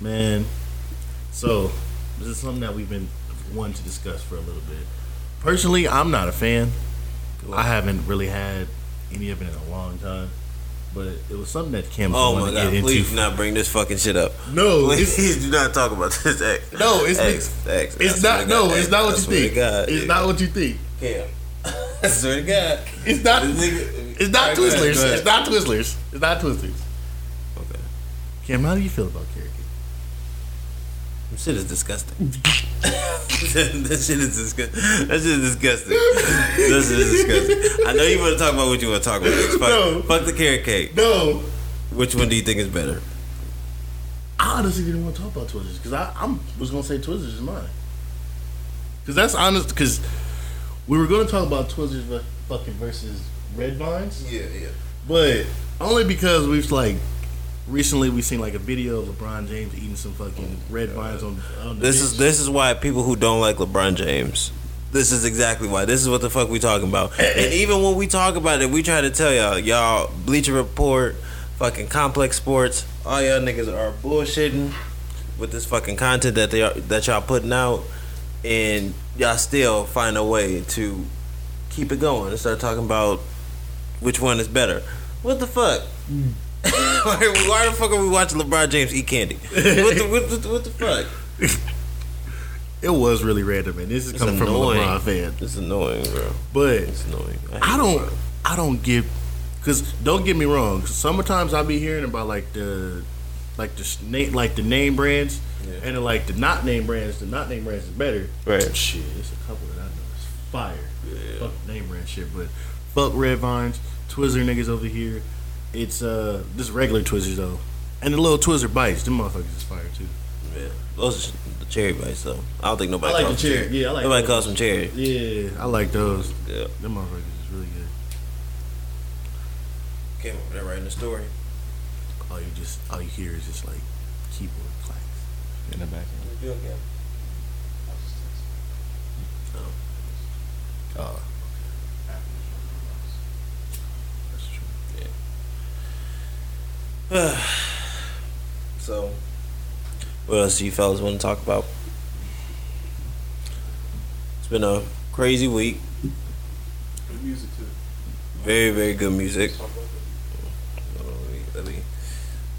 man. So this is something that we've been wanting to discuss for a little bit. Personally, I'm not a fan. I haven't really had any of it in a long time. But it was something that Cam Oh my god! Please do not bring this fucking shit up. No, Please do not talk about this X. no, it's X, X. It's not. No, it's not what you think. It's not what you think. Cam. I swear to God. It's not. It's not Alright, go ahead, Twizzlers. It's not Twizzlers. It's not Twizzlers. Okay. Cam, how do you feel about Carrie? This shit is disgusting. that shit is disgusting. That shit is disgusting. This is disgusting. I know you want to talk about what you want to talk about. Fuck, No. fuck the carrot cake. No, Which one do you think is better? I honestly didn't want to talk about Twizzlers because I I'm, was gonna say Twizzlers is mine. Because that's honest. Because we were gonna talk about Twizzlers fucking versus Red Vines, Yeah, yeah. but only because we've like recently we seen like a video of LeBron James eating some fucking Red oh, Vines on. on the This bench. is this is why people who don't like LeBron James. This is exactly why. This is what the fuck we talking about. And even when we talk about it, we try to tell y'all, y'all Bleacher Report, fucking Complex Sports, all y'all niggas are bullshitting with this fucking content that they are that y'all putting out, and y'all still find a way to keep it going and start talking about which one is better. What the fuck? Hmm. why, why the fuck are we watching LeBron James eat candy? What the, what the, what the fuck? It was really random, and this is It's coming from a annoying. LeBron fan. It's annoying, bro. But It's annoying. hate I don't. LeBron. I don't give. Cause don't get me wrong. Sometimes I'll be hearing about like the, like the name, like the name brands, Yeah. and like the not name brands. The not name brands is better. Right. Shit, it's a couple that I know is fire. Yeah. Fuck name brand shit, but fuck Red Vines, Twizzler niggas over here. It's uh this regular Twizzlers though, and the little Twizzler bites. Them motherfuckers is fire too. Yeah. Those are the cherry bites, though. I don't think nobody I like calls the them cherry. Yeah, I like Nobody those. calls them cherry. Yeah, I like those. Yeah. Them motherfuckers is really good. Came over there writing the story. All you just all you hear is just like keyboard clicks in the background. You okay? Oh, that's So, what else do you fellas want to talk about? It's been a crazy week. Good music too. Very, very good music. Talk about that. Hold on, Let me, let me,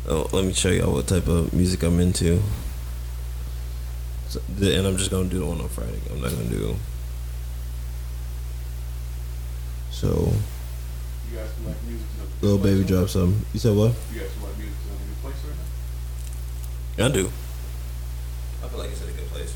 oh, let me show y'all what type of music I'm into. So, and I'm just gonna do the one on Friday. I'm not gonna do. So, You guys like music is in a good little baby drop something. You said what? now? You guys feel like music in a good place right now? I do. I feel like it's in a good place.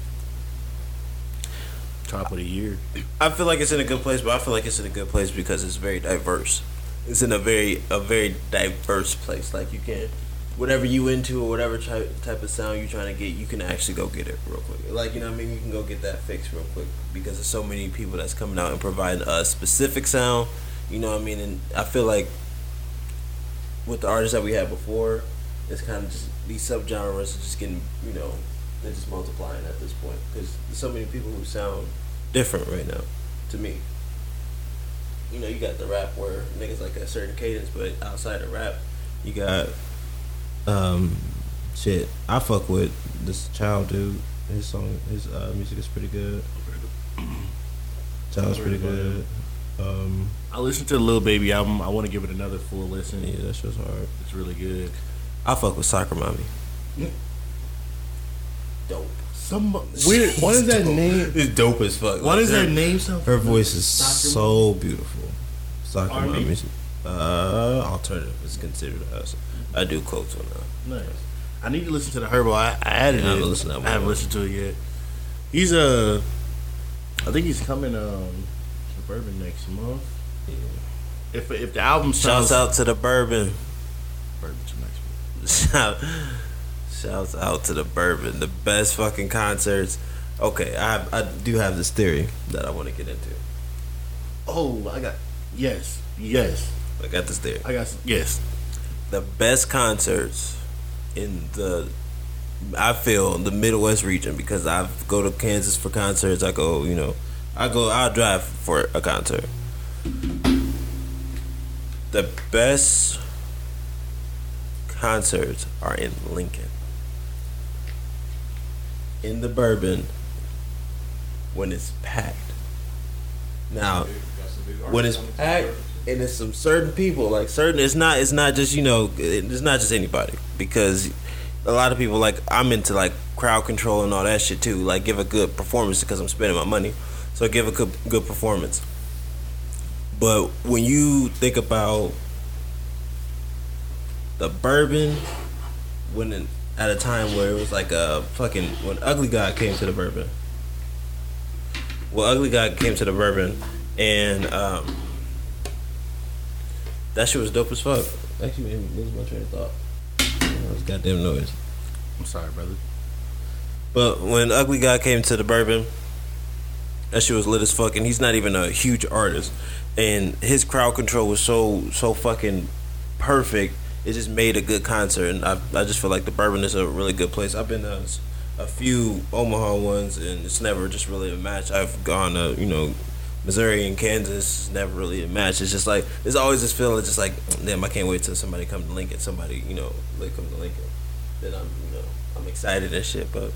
Top of the year. I feel like it's in a good place, but I feel like it's in a good place because it's very diverse. It's in a very a very diverse place. Like you can, whatever you into or whatever type type of sound you're trying to get, you can actually go get it real quick. Like you know, what I mean, you can go get that fixed real quick because there's so many people that's coming out and providing a specific sound. You know what I mean? And I feel like with the artists that we had before, it's kind of just these subgenres are just getting you know they're just multiplying at this point because there's so many people who sound different right now to me. You know, you got the rap where niggas like a certain cadence, but outside of rap, you got um shit. I fuck with this child dude. His song, his uh, music is pretty good. Child's pretty good. Um, I listened to the Lil Baby album. I want to give it another full listen. yeah, that shit's hard. It's really good. I fuck with Soccer Mommy. Dope. Some weird. What is that name? It's dope as fuck. What Like, is her- that name? Something. Her voice is so beautiful. Soccer R&B? mom. Uh, alternative is considered us. I do quotes on that. Nice. I need to listen to the Herbo. I, I added I it. haven't listened to I haven't listened to it yet. He's uh, I think he's coming um suburban next month. Yeah. If if the album sounds Shouts out to the bourbon. Bourbon to next month. Shout, shouts out to the bourbon. The best fucking concerts. Okay, I I do have this theory that I want to get into. Oh, I got yes, yes. I got this theory. I got yes. the best concerts in the I feel the Midwest region because I go to Kansas for concerts. I go, you know, I go. I drive for a concert. The best concerts are in Lincoln, in the Bourbon, when it's packed. Now, when it's packed and it's some certain people like certain it's not it's not just you know it's not just anybody because a lot of people like i'm into like crowd control and all that shit too like give a good performance because i'm spending my money so give a good, good performance but when you think about the bourbon when in, at a time where it was like a fucking when ugly god came to the bourbon well ugly god came to the bourbon and um that shit was dope as fuck. Actually made me lose my train of thought. That was goddamn noise. I'm sorry, brother. But when Ugly God came to the bourbon, that shit was lit as fuck. And he's not even a huge artist, and his crowd control was so so fucking perfect. It just made a good concert, and I I just feel like the bourbon is a really good place. I've been to a few Omaha ones, and it's never just really a match. I've gone to you know. Missouri and Kansas never really a match. It's just like there's always this feeling, just like damn, I can't wait till somebody come to Lincoln. Somebody, you know, they come to Lincoln. Then I'm, you know, I'm excited and shit. But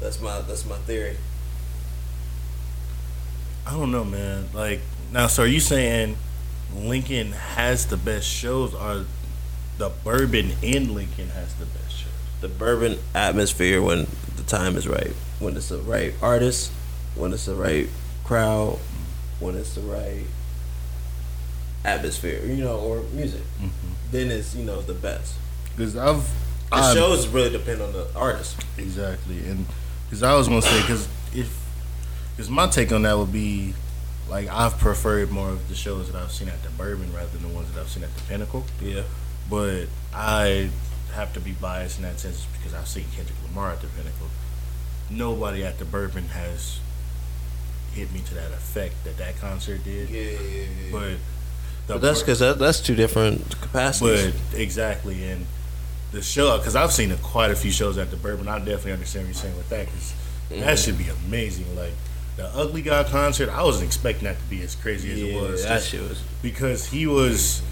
that's my that's my theory. I don't know, man. Like now, so are you saying Lincoln has the best shows, or the Bourbon in Lincoln has the best shows? The bourbon atmosphere when the time is right, when it's the right artist, when it's the right crowd, when it's the right atmosphere, you know, or music. Mm-hmm. Then it's you know the best. Because I've The I've- shows really depend on the artist. Exactly, and because I was gonna say, because if because my take on that would be like I've preferred more of the shows that I've seen at the Bourbon rather than the ones that I've seen at the Pinnacle. Yeah. But I have to be biased in that sense because I've seen Kendrick Lamar at the Pinnacle. Nobody at the Bourbon has hit me to that effect that that concert did. Yeah, yeah, yeah. But the But that's because that, that's two different capacities. but exactly, and the show because I've seen a, quite a few shows at the Bourbon. I definitely understand what you're saying with that because that mm-hmm. should be amazing. Like the Ugly God concert, I wasn't expecting that to be as crazy as yeah, it was, that shit was. because he was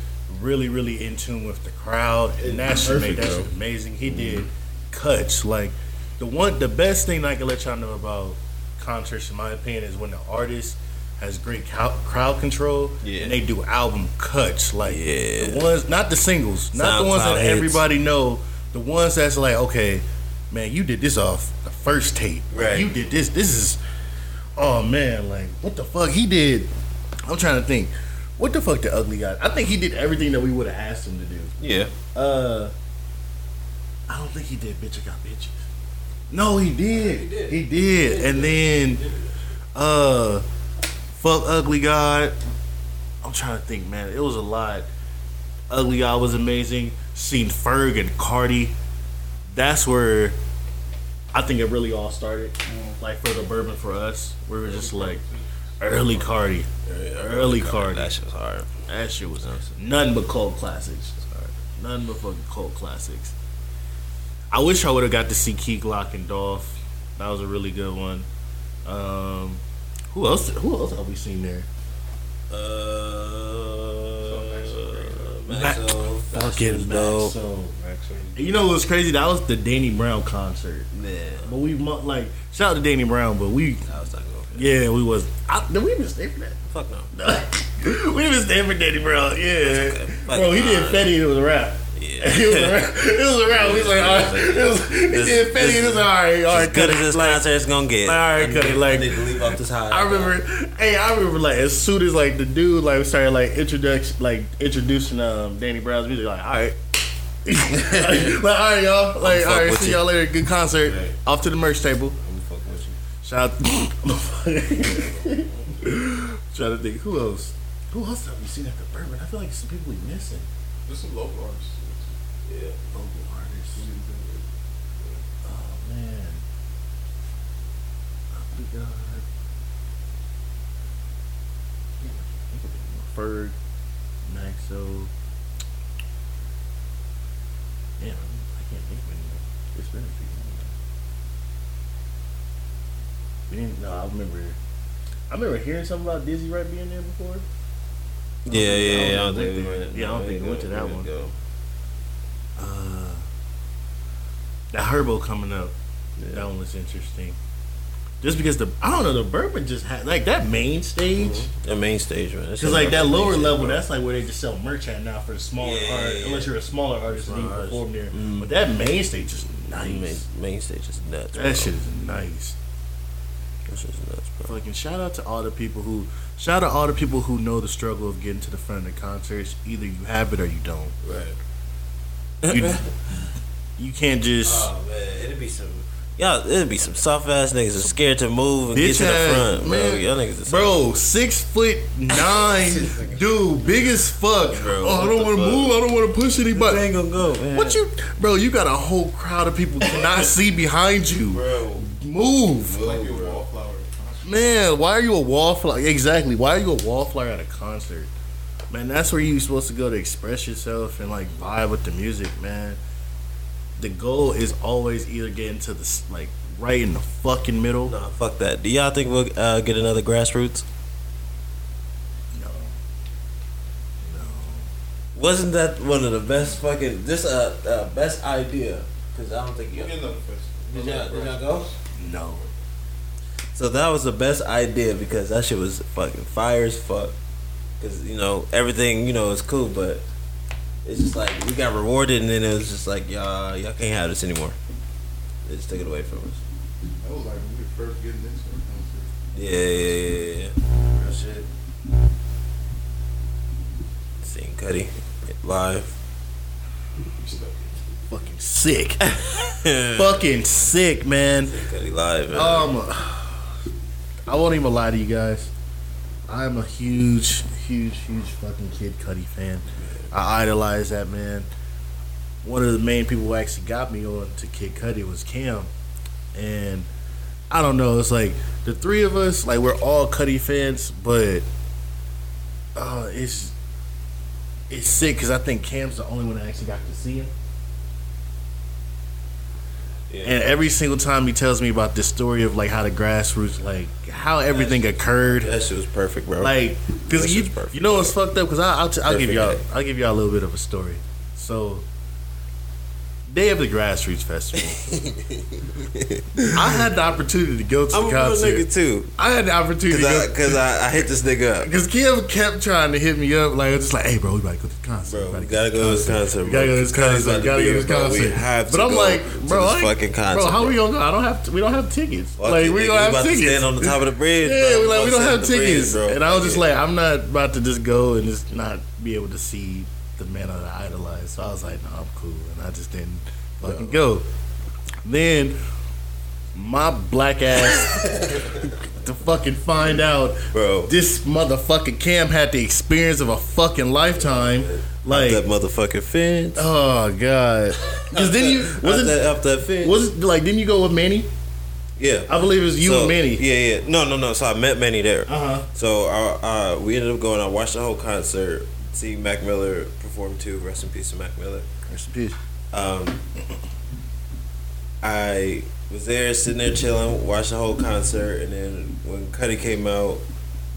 really, really in tune with the crowd, and that shit made Perfect, that bro. shit amazing. He did cuts like the one, the best thing I can let y'all know about concerts, in my opinion, is when the artist has great crowd control Yeah. and they do album cuts like Yeah. the ones not the singles not the ones that hits. everybody know the ones that's like okay man you did this off the first tape Right. you did this this is oh man like what the fuck? He did i'm trying to think what the fuck the ugly guy i think he did everything that we would have asked him to do. Yeah. uh i don't think he did bitch i got bitches. No he did. He did, and then uh fuck ugly god i'm trying to think man it was a lot. Ugly god was amazing. Seen ferg and cardi. That's where i think it really all started like for the bourbon for us we were just like early cardi early cardi That shit was hard. that shit was nothing but cult classics. Nothing but fucking cult classics. I wish I would have got to see Key Glock and Dolph. That was a really good one. Um, who else? Who else have we seen there? Uh, Maxo, Fucking dope. Maxo. You know what was crazy? That was the Danny Brown concert. Yeah, But we like shout out to Danny Brown, but we I was talking about. yeah we was. I, did we even stay for that? Fuck no. we didn't even stand for Danny Brown. Yeah, Fuck bro, he did nah. Fetty. It was a rap. Yeah. it was around. It was around. We was like, all right. It was, it This- did Fetty. It was like, all right. All As good as it. this Like, concert's gonna get. all right, cut it. Like, I need to leave off this high. I remember, hey, I remember like as soon as like the dude like started like introduction like introducing um Danny Brown's music, like all right, like all right, y'all, like all right, see you. y'all later. Good concert. Right. Off to the merch table. I'm fucking with you. Shout out. Trying to think who else. Who else have we seen at the bourbon? I feel like some people we missing. There's some local artists. Yeah. Local artists. Oh man. We got Ferg, Maxo. Damn, I can't think of anyone. It's been a few. We didn't, no, I remember. I remember hearing something about Dizzy Wright being there before. Yeah, yeah, yeah. I don't think we went went. Yeah, I don't think we went to that one. Uh, that Herbo coming up. Yeah. That one was interesting. Just because the I don't know the bourbon just had like that main stage The main stage, man. because like that lower level that's like where they just sell merch at now for the smaller Yeah, art yeah, unless you're a smaller artist and you perform there. Mm. But that main stage is main, nice. main stage is nuts. bro. That shit is nice. That shit is nuts, bro. Fucking shout out to all the people who shout out to all the people who know the struggle of getting to the front of the concerts. Either you have it or you don't. Right. You, uh, uh. you can't just Oh man, it'd be some. Y'all, it'd be some soft ass niggas that's scared to move and get Bitch to the front, bro. man. Y'all niggas, Bro, six foot nine, dude, big as fuck. Bro, oh, I don't want to move. I don't want to push anybody. ain't gonna go, man. What you, bro? You got a whole crowd of people cannot see behind you. bro? Move, Like you're a wallflower. man. Why are you a wallflower? Exactly. Why are you a wallflower at a concert? Man, that's where you're supposed to go to express yourself and like vibe with the music, man. The goal is always either getting to the like right in the fucking middle. Nah, fuck that. Do y'all think we'll uh, get another grassroots? No. No. Wasn't that one of the best fucking this uh, uh best idea? Cause I don't think you We'll get another festival. did y'all did y'all go. No. So that was the best idea because that shit was fucking fire as fuck. Cause you know everything you know is cool, but it's just like we got rewarded, and then it was just like y'all y'all can't have this anymore. They just took it away from us. That was like when we were first getting into a concert. Yeah, yeah, yeah, yeah. Real shit. Seeing Cudi live. We stuck it. Fucking sick. fucking sick, man. Cudi live. Man. Um, I won't even lie to you guys. I'm a huge, huge, huge fucking Kid Cudi fan. I idolize that man. One of the main people who actually got me on to Kid Cudi was Cam, and I don't know. It's like the three of us, like we're all Cudi fans, but uh, it's it's sick because I think Cam's the only one that actually got to see him. Yeah. And every single time he tells me about this story of like how the grassroots, like how everything occurred, that shit was perfect, bro. like That because you perfect, you know what's fucked up because I'll t- I'll give y'all. I'll give y'all a little bit of a story. So day of the grassroots festival, I had the opportunity to go to I'm the a concert. nigga too, I had the opportunity cause I to go. cause I, I hit this nigga up, Because Kim kept trying to hit me up, like just like, "Hey, bro, we about to go to the concert. bro. We We gotta go to this concert. We gotta go to this concert. to Gotta go to this concert. We have to but I'm go like, to bro, this I fucking concert, bro, how bro. we gonna go? I don't have. To, we don't have tickets. Fuck like we don't have about tickets. To stand on the top of the bridge. Yeah, bro. we like we don't have on the bridge, tickets, and I was just like, I'm not about to just go and just not be able to see the man that I idolize. So I was like, no, I'm cool, and I just didn't fucking go. Then my black ass to fucking find out, Bro. this motherfucking Cam had the experience of a fucking lifetime. Like, that motherfucking fence. oh god, because then you Was was it that up that fence? was it like didn't you go with Manny? yeah. I believe it was you So, and Manny. Yeah, yeah. No, no, no. So I met Manny there. Uh huh. So we ended up going. I watched the whole concert. See Mac Miller perform too. Rest in peace to Mac Miller. Rest in peace. Um, I was there sitting there chilling, watched the whole concert, and then when Cudi came out,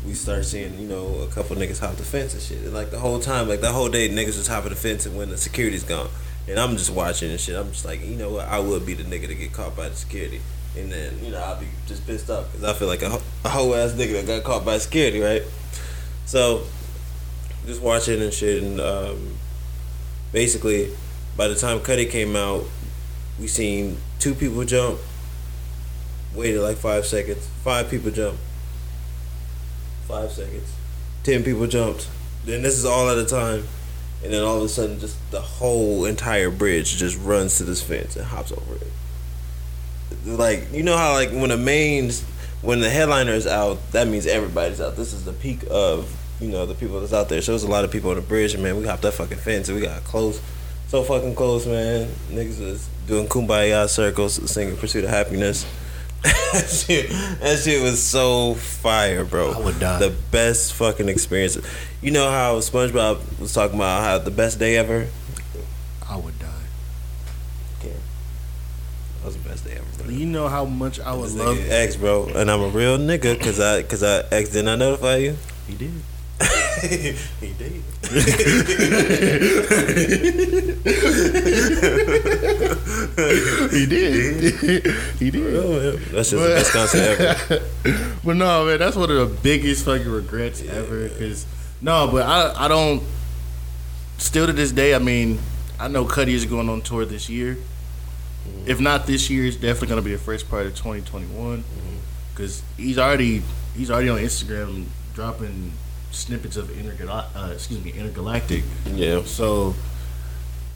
we started seeing you know a couple niggas hop the fence and shit. And like the whole time, like the whole day, niggas was hopping the fence, and when the security's gone, and I'm just watching and shit. I'm just like, you know what? I would be the nigga to get caught by the security. And then, you know, I'll be just pissed off because I feel like a, ho- a whole ass nigga that got caught by security, right? So, just watching and shit, and um, basically, By the time Cudi came out, we seen two people jump. Waited like five seconds. Five people jump. Five seconds. Ten people jumped. Then this is all at a time. And then all of a sudden, just the whole entire bridge just runs to this fence and hops over it. Like you know how like when the mains, when the headliner is out, that means everybody's out. This is the peak of you know the people that's out there. So there's a lot of people on the bridge, and man, we hopped that fucking fence and we got close, so fucking close, man. Niggas was doing kumbaya circles, singing "Pursuit of Happiness." that, shit, that shit was so fire, bro. I would die. The best fucking experience. You know how SpongeBob was talking about how the best day ever. I would die. Okay. That was the best day ever, bro. You know how much I would love. X, bro, and I'm a real nigga because I, cause I X did not I notify you. He did. He did. He did. he did. Oh, That's just the best concert ever. But no, man, that's one of the biggest fucking regrets ever. Cause no, but I, I don't. Still to this day, I mean, I know Cudi is going on tour this year. Mm-hmm. If not this year, it's definitely gonna be the first part of 2021. Mm-hmm. Cause he's already he's already on Instagram dropping snippets of intergal- uh, excuse me intergalactic. Yeah. So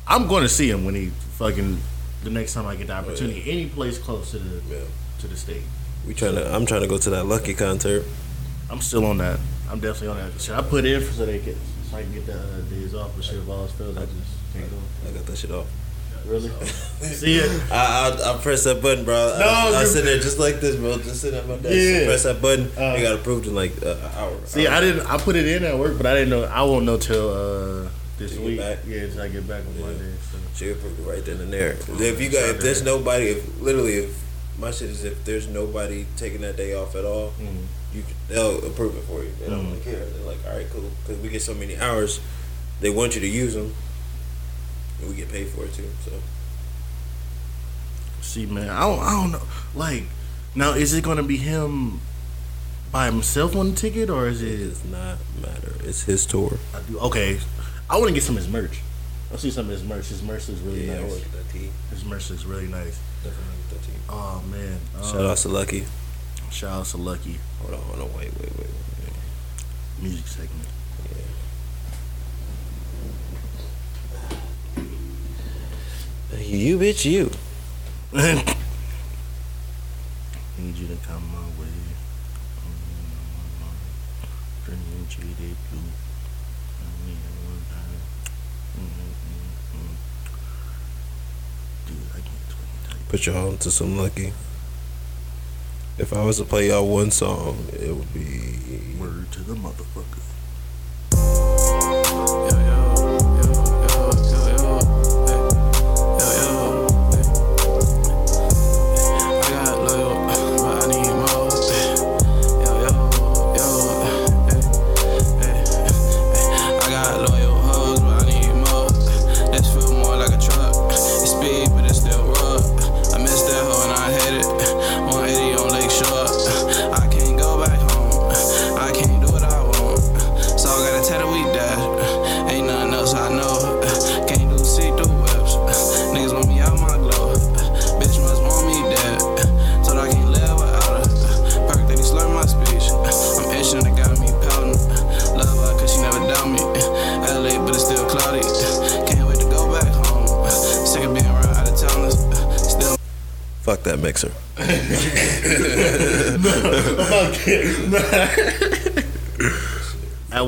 I'm going to see him when he fucking the next time I get the opportunity. Any place close to the Yeah. to the state. We trying to. I'm trying to go to that Lucki concert. I'm still on that. I'm definitely on that. Shit, I put in for so they can so I can get the uh, days off. But shit, if all fails, I just can't go. I got that shit off. Really? See it? I I, I press that button, bro. No, I, I sit there just like this, bro. Just sit at my desk. Yeah. Press that button. Uh, it got approved in like an hour. See, I didn't. I put it in at work, but I didn't know. I won't know till uh, this you week. back? Yeah, till I get back on Monday. So. She approved it right then and there. If you got, if there's nobody, if literally, if my shit is, if there's nobody taking that day off at all, Mm. you they'll approve it for you. They don't Mm. really care. They're like, all right, cool, because we get so many hours, they want you to use them, and we get paid for it too. So See, man, I don't. I don't know. Like, now is it gonna be him by himself on the ticket, or is it it? does not matter. It's his tour. I do, okay, I want to get some of his merch. I see some of his merch. His merch is really Yeah, nice. want to get that tea. His merch is really nice. Definitely get that tea. Oh man! Um, Shout out to Lucki. Shout out to Lucki Hold on, hold on, wait, wait, wait. wait. music segment. You bitch, you. Need you to come my way. Dreaming jaded blue. Dude, I can't fucking type. Put y'all onto some Lucki. If I was to play y'all one song, it would be. Word to the motherfucker.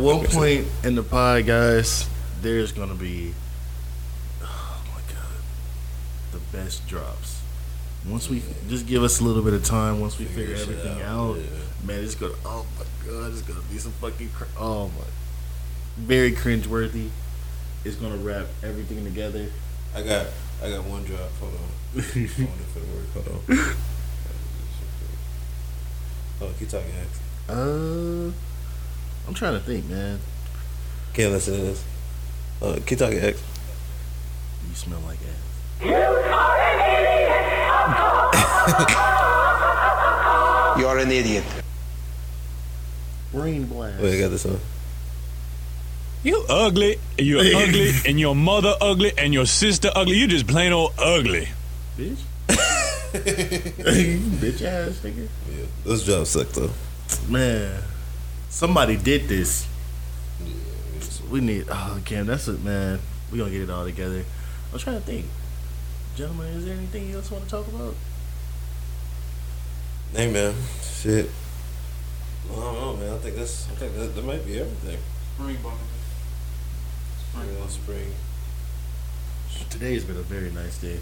One point in the pod, guys, there's gonna be oh my god, the best drops. Once we just give us a little bit of time, once we figure shit everything out, out, man, it's gonna. Oh my god, it's gonna be some fucking. Cr- oh my, very cringeworthy. It's gonna wrap everything together. I got I got one drop. Hold on. Phone it for the word. Hold on. Oh, keep talking. Uh, I'm trying to think, man. Can't listen to this. Uh, keep talking, X. You smell like ass. You're an idiot. you are an idiot. Brain blast. Wait, I got this one. You ugly, you're ugly, and your mother ugly, and your sister ugly. You just plain old ugly. bitch. bitch ass nigga. Yeah, those jobs suck though. Man, somebody did this. We need. Oh, Cam, that's it, man. We gonna get it all together. I'm trying to think, gentlemen. Is there anything else you want to talk about? Hey man, shit. I don't know, man. I think that's. I think that, that might be everything. Spring bumming. Spring Yeah, spring. Today's been a very nice day.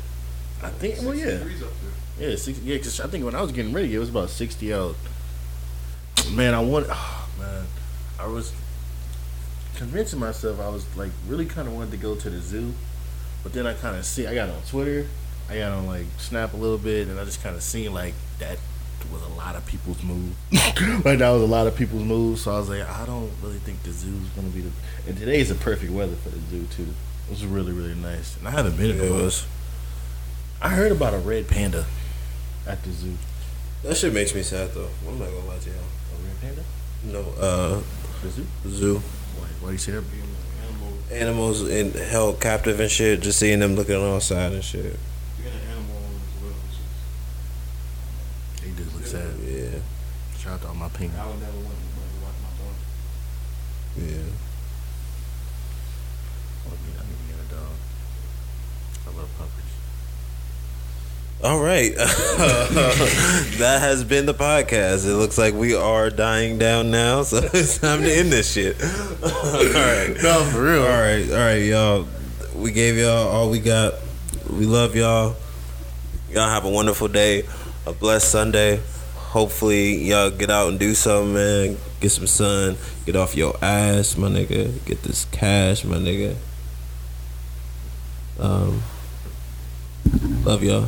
I think. Well, yeah, degrees up there. yeah, 60, yeah. Cause I think when I was getting ready, it was about sixty out. Man, I want. Oh, man, I was convincing myself I was like really kind of wanted to go to the zoo, but then I kind of see I got on Twitter, I got on like Snap a little bit, and I just kind of seen like that was a lot of people's move. like that was a lot of people's moves. So I was like, I don't really think the zoo's gonna be the. And today is the perfect weather for the zoo too. It was really really nice, and I haven't been in It a was. I heard about a red panda at the zoo. That shit makes me sad though. I'm not gonna lie to y'all. A red panda? No, uh, The zoo? zoo Why? Why do you say that? Animal, animals in held captive and shit. Just seeing them looking on outside and shit. being an animal as well. is They do look sad. Yeah, Shout out to all my pink. just- I would never want to watch my dog. yeah. I need, I need to get a dog. I love puppies. All right, that has been the podcast. It looks like we are dying down now, so it's time to end this shit. all right. No, for real. All right, all right, y'all. We gave y'all all we got. We love y'all. Y'all have a wonderful day, a blessed Sunday. Hopefully, y'all get out and do something, man. Get some sun. Get off your ass, my nigga. Get this cash, my nigga. Um, love y'all.